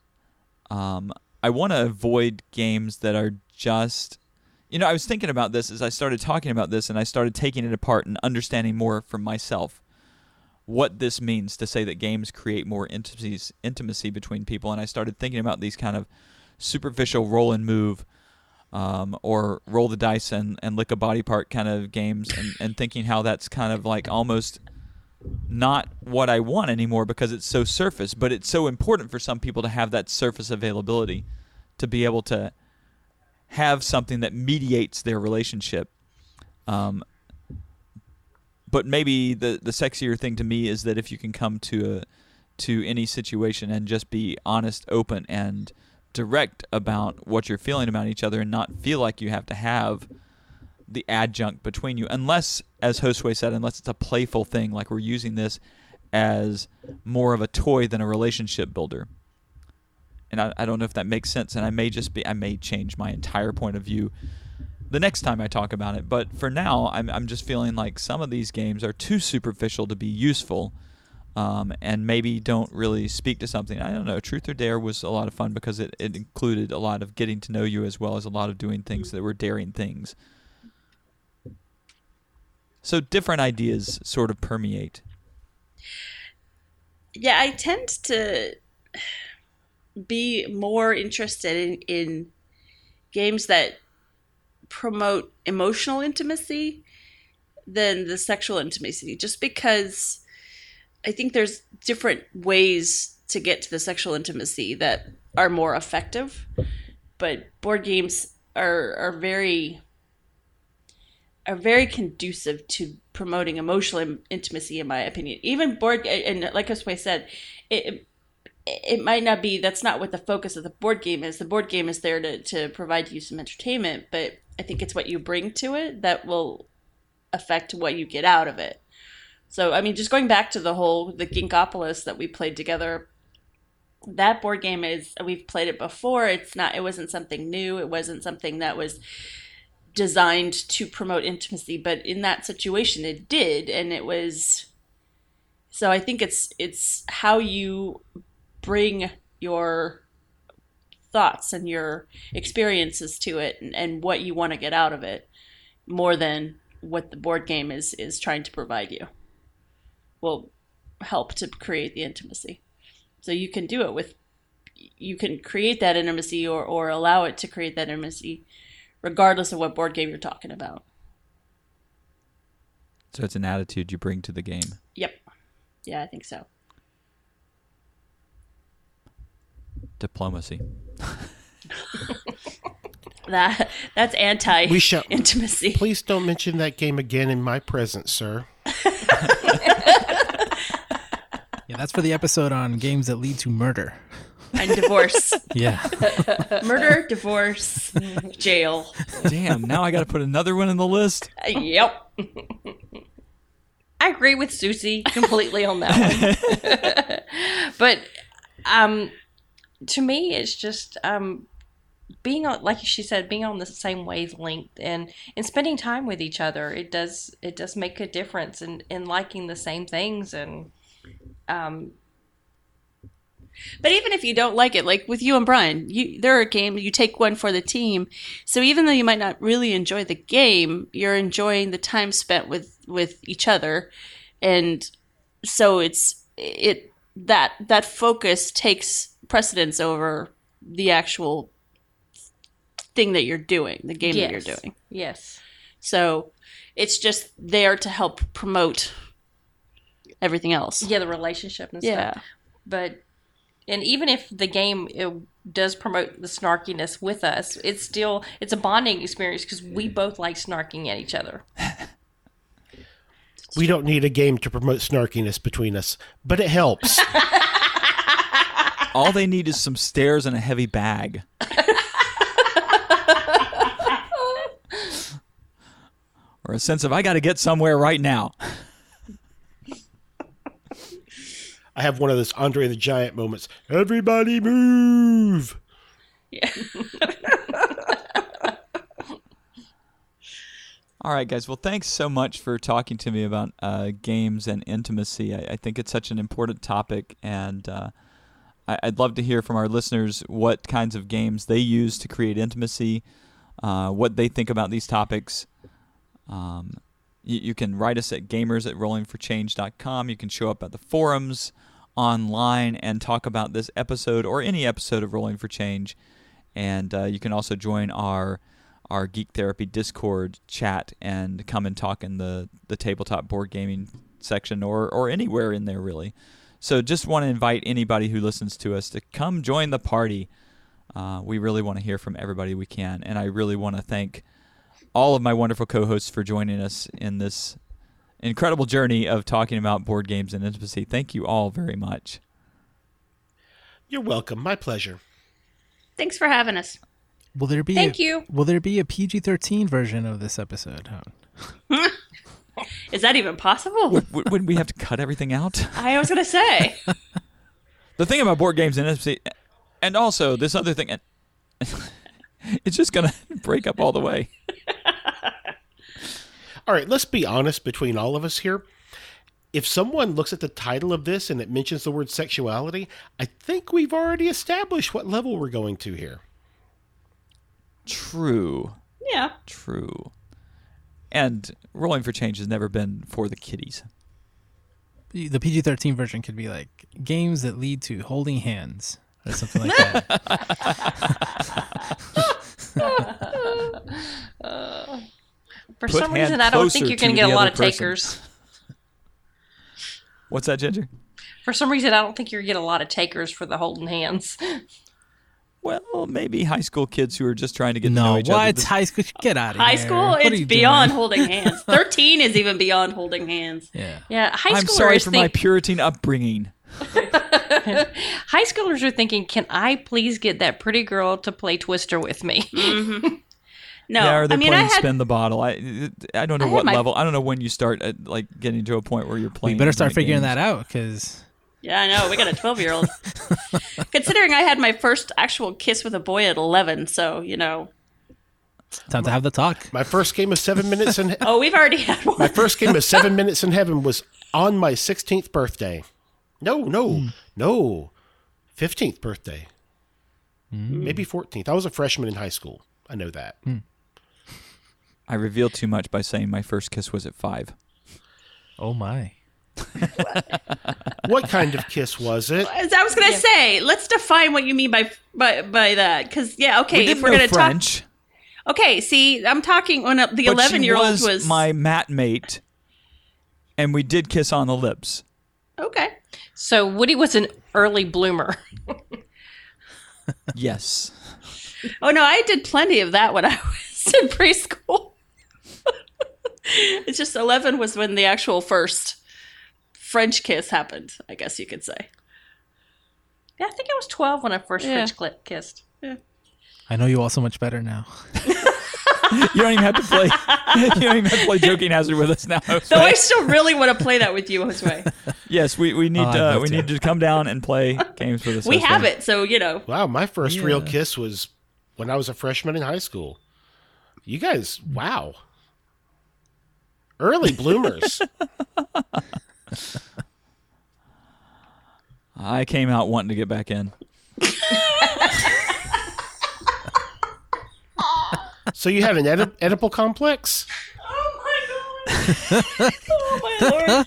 um, i want to avoid games that are just you know i was thinking about this as i started talking about this and i started taking it apart and understanding more for myself what this means to say that games create more intimacy intimacy between people. And I started thinking about these kind of superficial roll and move um, or roll the dice and, and lick a body part kind of games and, and thinking how that's kind of like almost not what I want anymore because it's so surface. But it's so important for some people to have that surface availability to be able to have something that mediates their relationship. Um, but maybe the the sexier thing to me is that if you can come to a to any situation and just be honest, open, and direct about what you're feeling about each other, and not feel like you have to have the adjunct between you, unless, as Josue said, unless it's a playful thing, like we're using this as more of a toy than a relationship builder. And I, I don't know if that makes sense, and I may just be I may change my entire point of view the next time I talk about it. But for now, I'm, I'm just feeling like some of these games are too superficial to be useful um, and maybe don't really speak to something. I don't know. Truth or Dare was a lot of fun because it, it included a lot of getting to know you as well as a lot of doing things that were daring things. So different ideas sort of permeate. Yeah, I tend to be more interested in, in games that promote emotional intimacy than the sexual intimacy, just because I think there's different ways to get to the sexual intimacy that are more effective. But board games are are very are very conducive to promoting emotional intimacy, in my opinion. Even board and like Josue said, it it might not be that's not what the focus of the board game is. The board game is there to to provide you some entertainment, but I think it's what you bring to it that will affect what you get out of it. So I mean, just going back to the whole the Ginkgopolis that we played together. That board game is we've played it before. It's not. It wasn't something new. It wasn't something that was designed to promote intimacy, but in that situation, it did, and it was. So I think it's it's how you bring your thoughts and your experiences to it and, and what you want to get out of it more than what the board game is is trying to provide you will help to create the intimacy. So you can do it with you can create that intimacy or, or allow it to create that intimacy regardless of what board game you're talking about. So it's an attitude you bring to the game. yep. Yeah i think so Diplomacy. that that's anti We shall- intimacy Please don't mention that game again in my presence, sir. Yeah, that's for the episode on games that lead to murder. and divorce Yeah. murder divorce jail Damn, now I got to put another one in the list. yep I agree with Susie completely on that one. but um, to me, it's just um, being on, like she said, being on the same wavelength and and spending time with each other. It does it does make a difference in in liking the same things and um, But even if you don't like it, like with you and Brian, you there are games you take one for the team. So even though you might not really enjoy the game, you're enjoying the time spent with with each other, and so it's it that that focus takes precedence over the actual thing that you're doing, the game that you're doing. Yes. So it's just there to help promote everything else. Yeah, the relationship and Yeah. stuff. But and even if the game it does promote the snarkiness with us, it's still it's a bonding experience because we both like snarking at each other. We don't need a game to promote snarkiness between us, but it helps. All they need is some stairs and a heavy bag. or a sense of I got to get somewhere right now. I have one of those Andre the Giant moments. Everybody move! Yeah. All right, guys. Well, thanks so much for talking to me about uh, games and intimacy. I, I think it's such an important topic, and uh, I, I'd love to hear from our listeners what kinds of games they use to create intimacy, uh, what they think about these topics. Um, you, you can write us at gamers at rollingforchange.com. You can show up at the forums online and talk about this episode or any episode of Rolling for Change. And uh, you can also join our our Geek Therapy Discord chat and come and talk in the, the tabletop board gaming section or, or anywhere in there, really. So just want to invite anybody who listens to us to come join the party. Uh, we really want to hear from everybody we can. And I really want to thank all of my wonderful co hosts for joining us in this incredible journey of talking about board games and intimacy. Thank you all very much. You're welcome. My pleasure. Thanks for having us. Will there be Thank a, you. Will there be a PG-13 version of this episode? Hone? Is that even possible? W- Wouldn't we have to cut everything out? I was gonna say. The thing about board games and intimacy, and also this other thing, and it's just going to break up all the way. All right, let's be honest between all of us here. If someone looks at the title of this and it mentions the word sexuality, I think we've already established what level we're going to here. True. Yeah. True. And Rolling for Change has never been for the kiddies. The PG-13 version could be like games that lead to holding hands or something like that. For Put some reason, I don't think you're going to to get a lot of person. takers. What's that, Ginger? For some reason, I don't think you're going to get a lot of takers for the holding hands. Well, maybe high school kids who are just trying to get to know no, each other. what? High school? Get out of here. High here. school, What it's beyond doing? holding hands. Thirteen is even beyond holding hands. Yeah. Yeah, high I'm sorry for my Puritan upbringing. high schoolers are thinking, "Can I please get that pretty girl to play Twister with me?" Mm-hmm. No, yeah, or they're I mean playing I had spin the bottle. I I don't know I what my- level. I don't know when you start at, like getting to a point where you're We playing. better start figuring games. that out because Yeah, I know. We got a 12 year old. Considering I had my first actual kiss with a boy at 11, so, you know. time to have the talk. My first game of seven minutes in Oh, we've already had one. my first game of seven minutes in heaven was on my 16th birthday. No, no, hmm. no. 15th birthday. Hmm. Maybe 14th. I was a freshman in high school. I know that. Hmm. I revealed too much by saying my first kiss was at five. Oh my. What kind of kiss was it? As I was gonna Yeah. say, let's define what you mean by by by that, because yeah, okay, we if we're gonna French, talk, okay, see, I'm talking when uh, the 11 year old was, was my mat mate, and we did kiss on the lips. okay. So Woody was an early bloomer. Yes. Oh no, I did plenty of that when I was in preschool. it's just 11 was when the actual first French kiss happened. I guess you could say. Yeah, I think I was 12 when I first Yeah. French cli- kissed. I know you all so much better now. You don't even have to play. you don't even have to play joking hazard with us now. Though I still really want to play that with you, Josue. yes, we, we need Oh, uh, we to. need to come down and play games with us. We Jose. have it, so you know. Wow, my first real kiss was when I was a freshman in high school. You guys, wow. Early bloomers. I came out wanting to get back in. so you have an Oedip- Oedipal complex? Oh my god! oh my lord!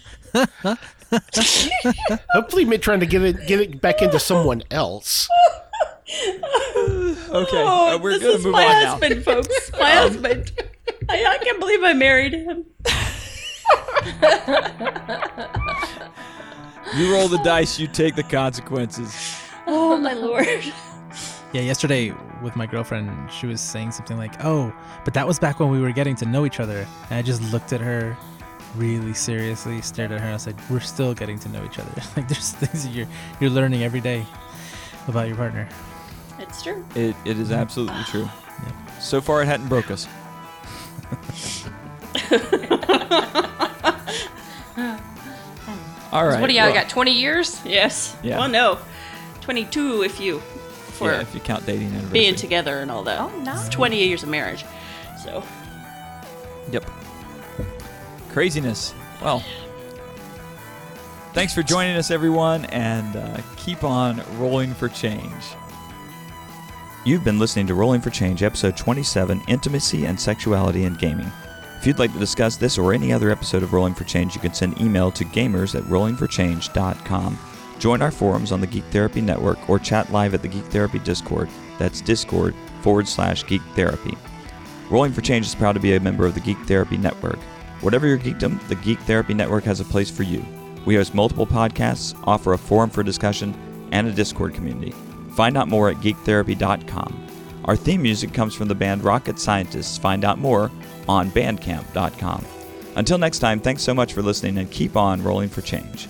Hopefully, me trying to get it get it back into someone else. Okay, Oh, uh, we're this gonna move my on now. husband, folks. My husband. I, I can't believe I married him. You roll the dice, you take the consequences. Oh my lord! Yeah, yesterday with my girlfriend, she was saying something like, "Oh, but that was back when we were getting to know each other." And I just looked at her really seriously, stared at her, and I said, "We're still getting to know each other. like there's things that you're you're learning every day about your partner." It's true. It, it is absolutely true. So far, it hadn't broke us. All right. What do y'all well, got? 20 years? Yes. Yeah. Well, no, twenty-two if you for Yeah, if you count dating anniversary. being together and all that. Oh, nice. Twenty years of marriage. So Yep. Craziness. Well, thanks for joining us, everyone, and uh, keep on rolling for change. You've been listening to Rolling for Change, episode 27 Intimacy and Sexuality in Gaming. If you'd like to discuss this or any other episode of Rolling for Change, you can send email to gamers at rollingforchange.com. Join our forums on the Geek Therapy Network or chat live at the Geek Therapy Discord. That's discord forward slash geek therapy. Rolling for Change is proud to be a member of the Geek Therapy Network. Whatever your geekdom, the Geek Therapy Network has a place for you. We host multiple podcasts, offer a forum for discussion, and a Discord community. Find out more at geektherapy.com. Our theme music comes from the band Rocket Scientists. Find out more on bandcamp.com. Until next time, thanks so much for listening and keep on rolling for change.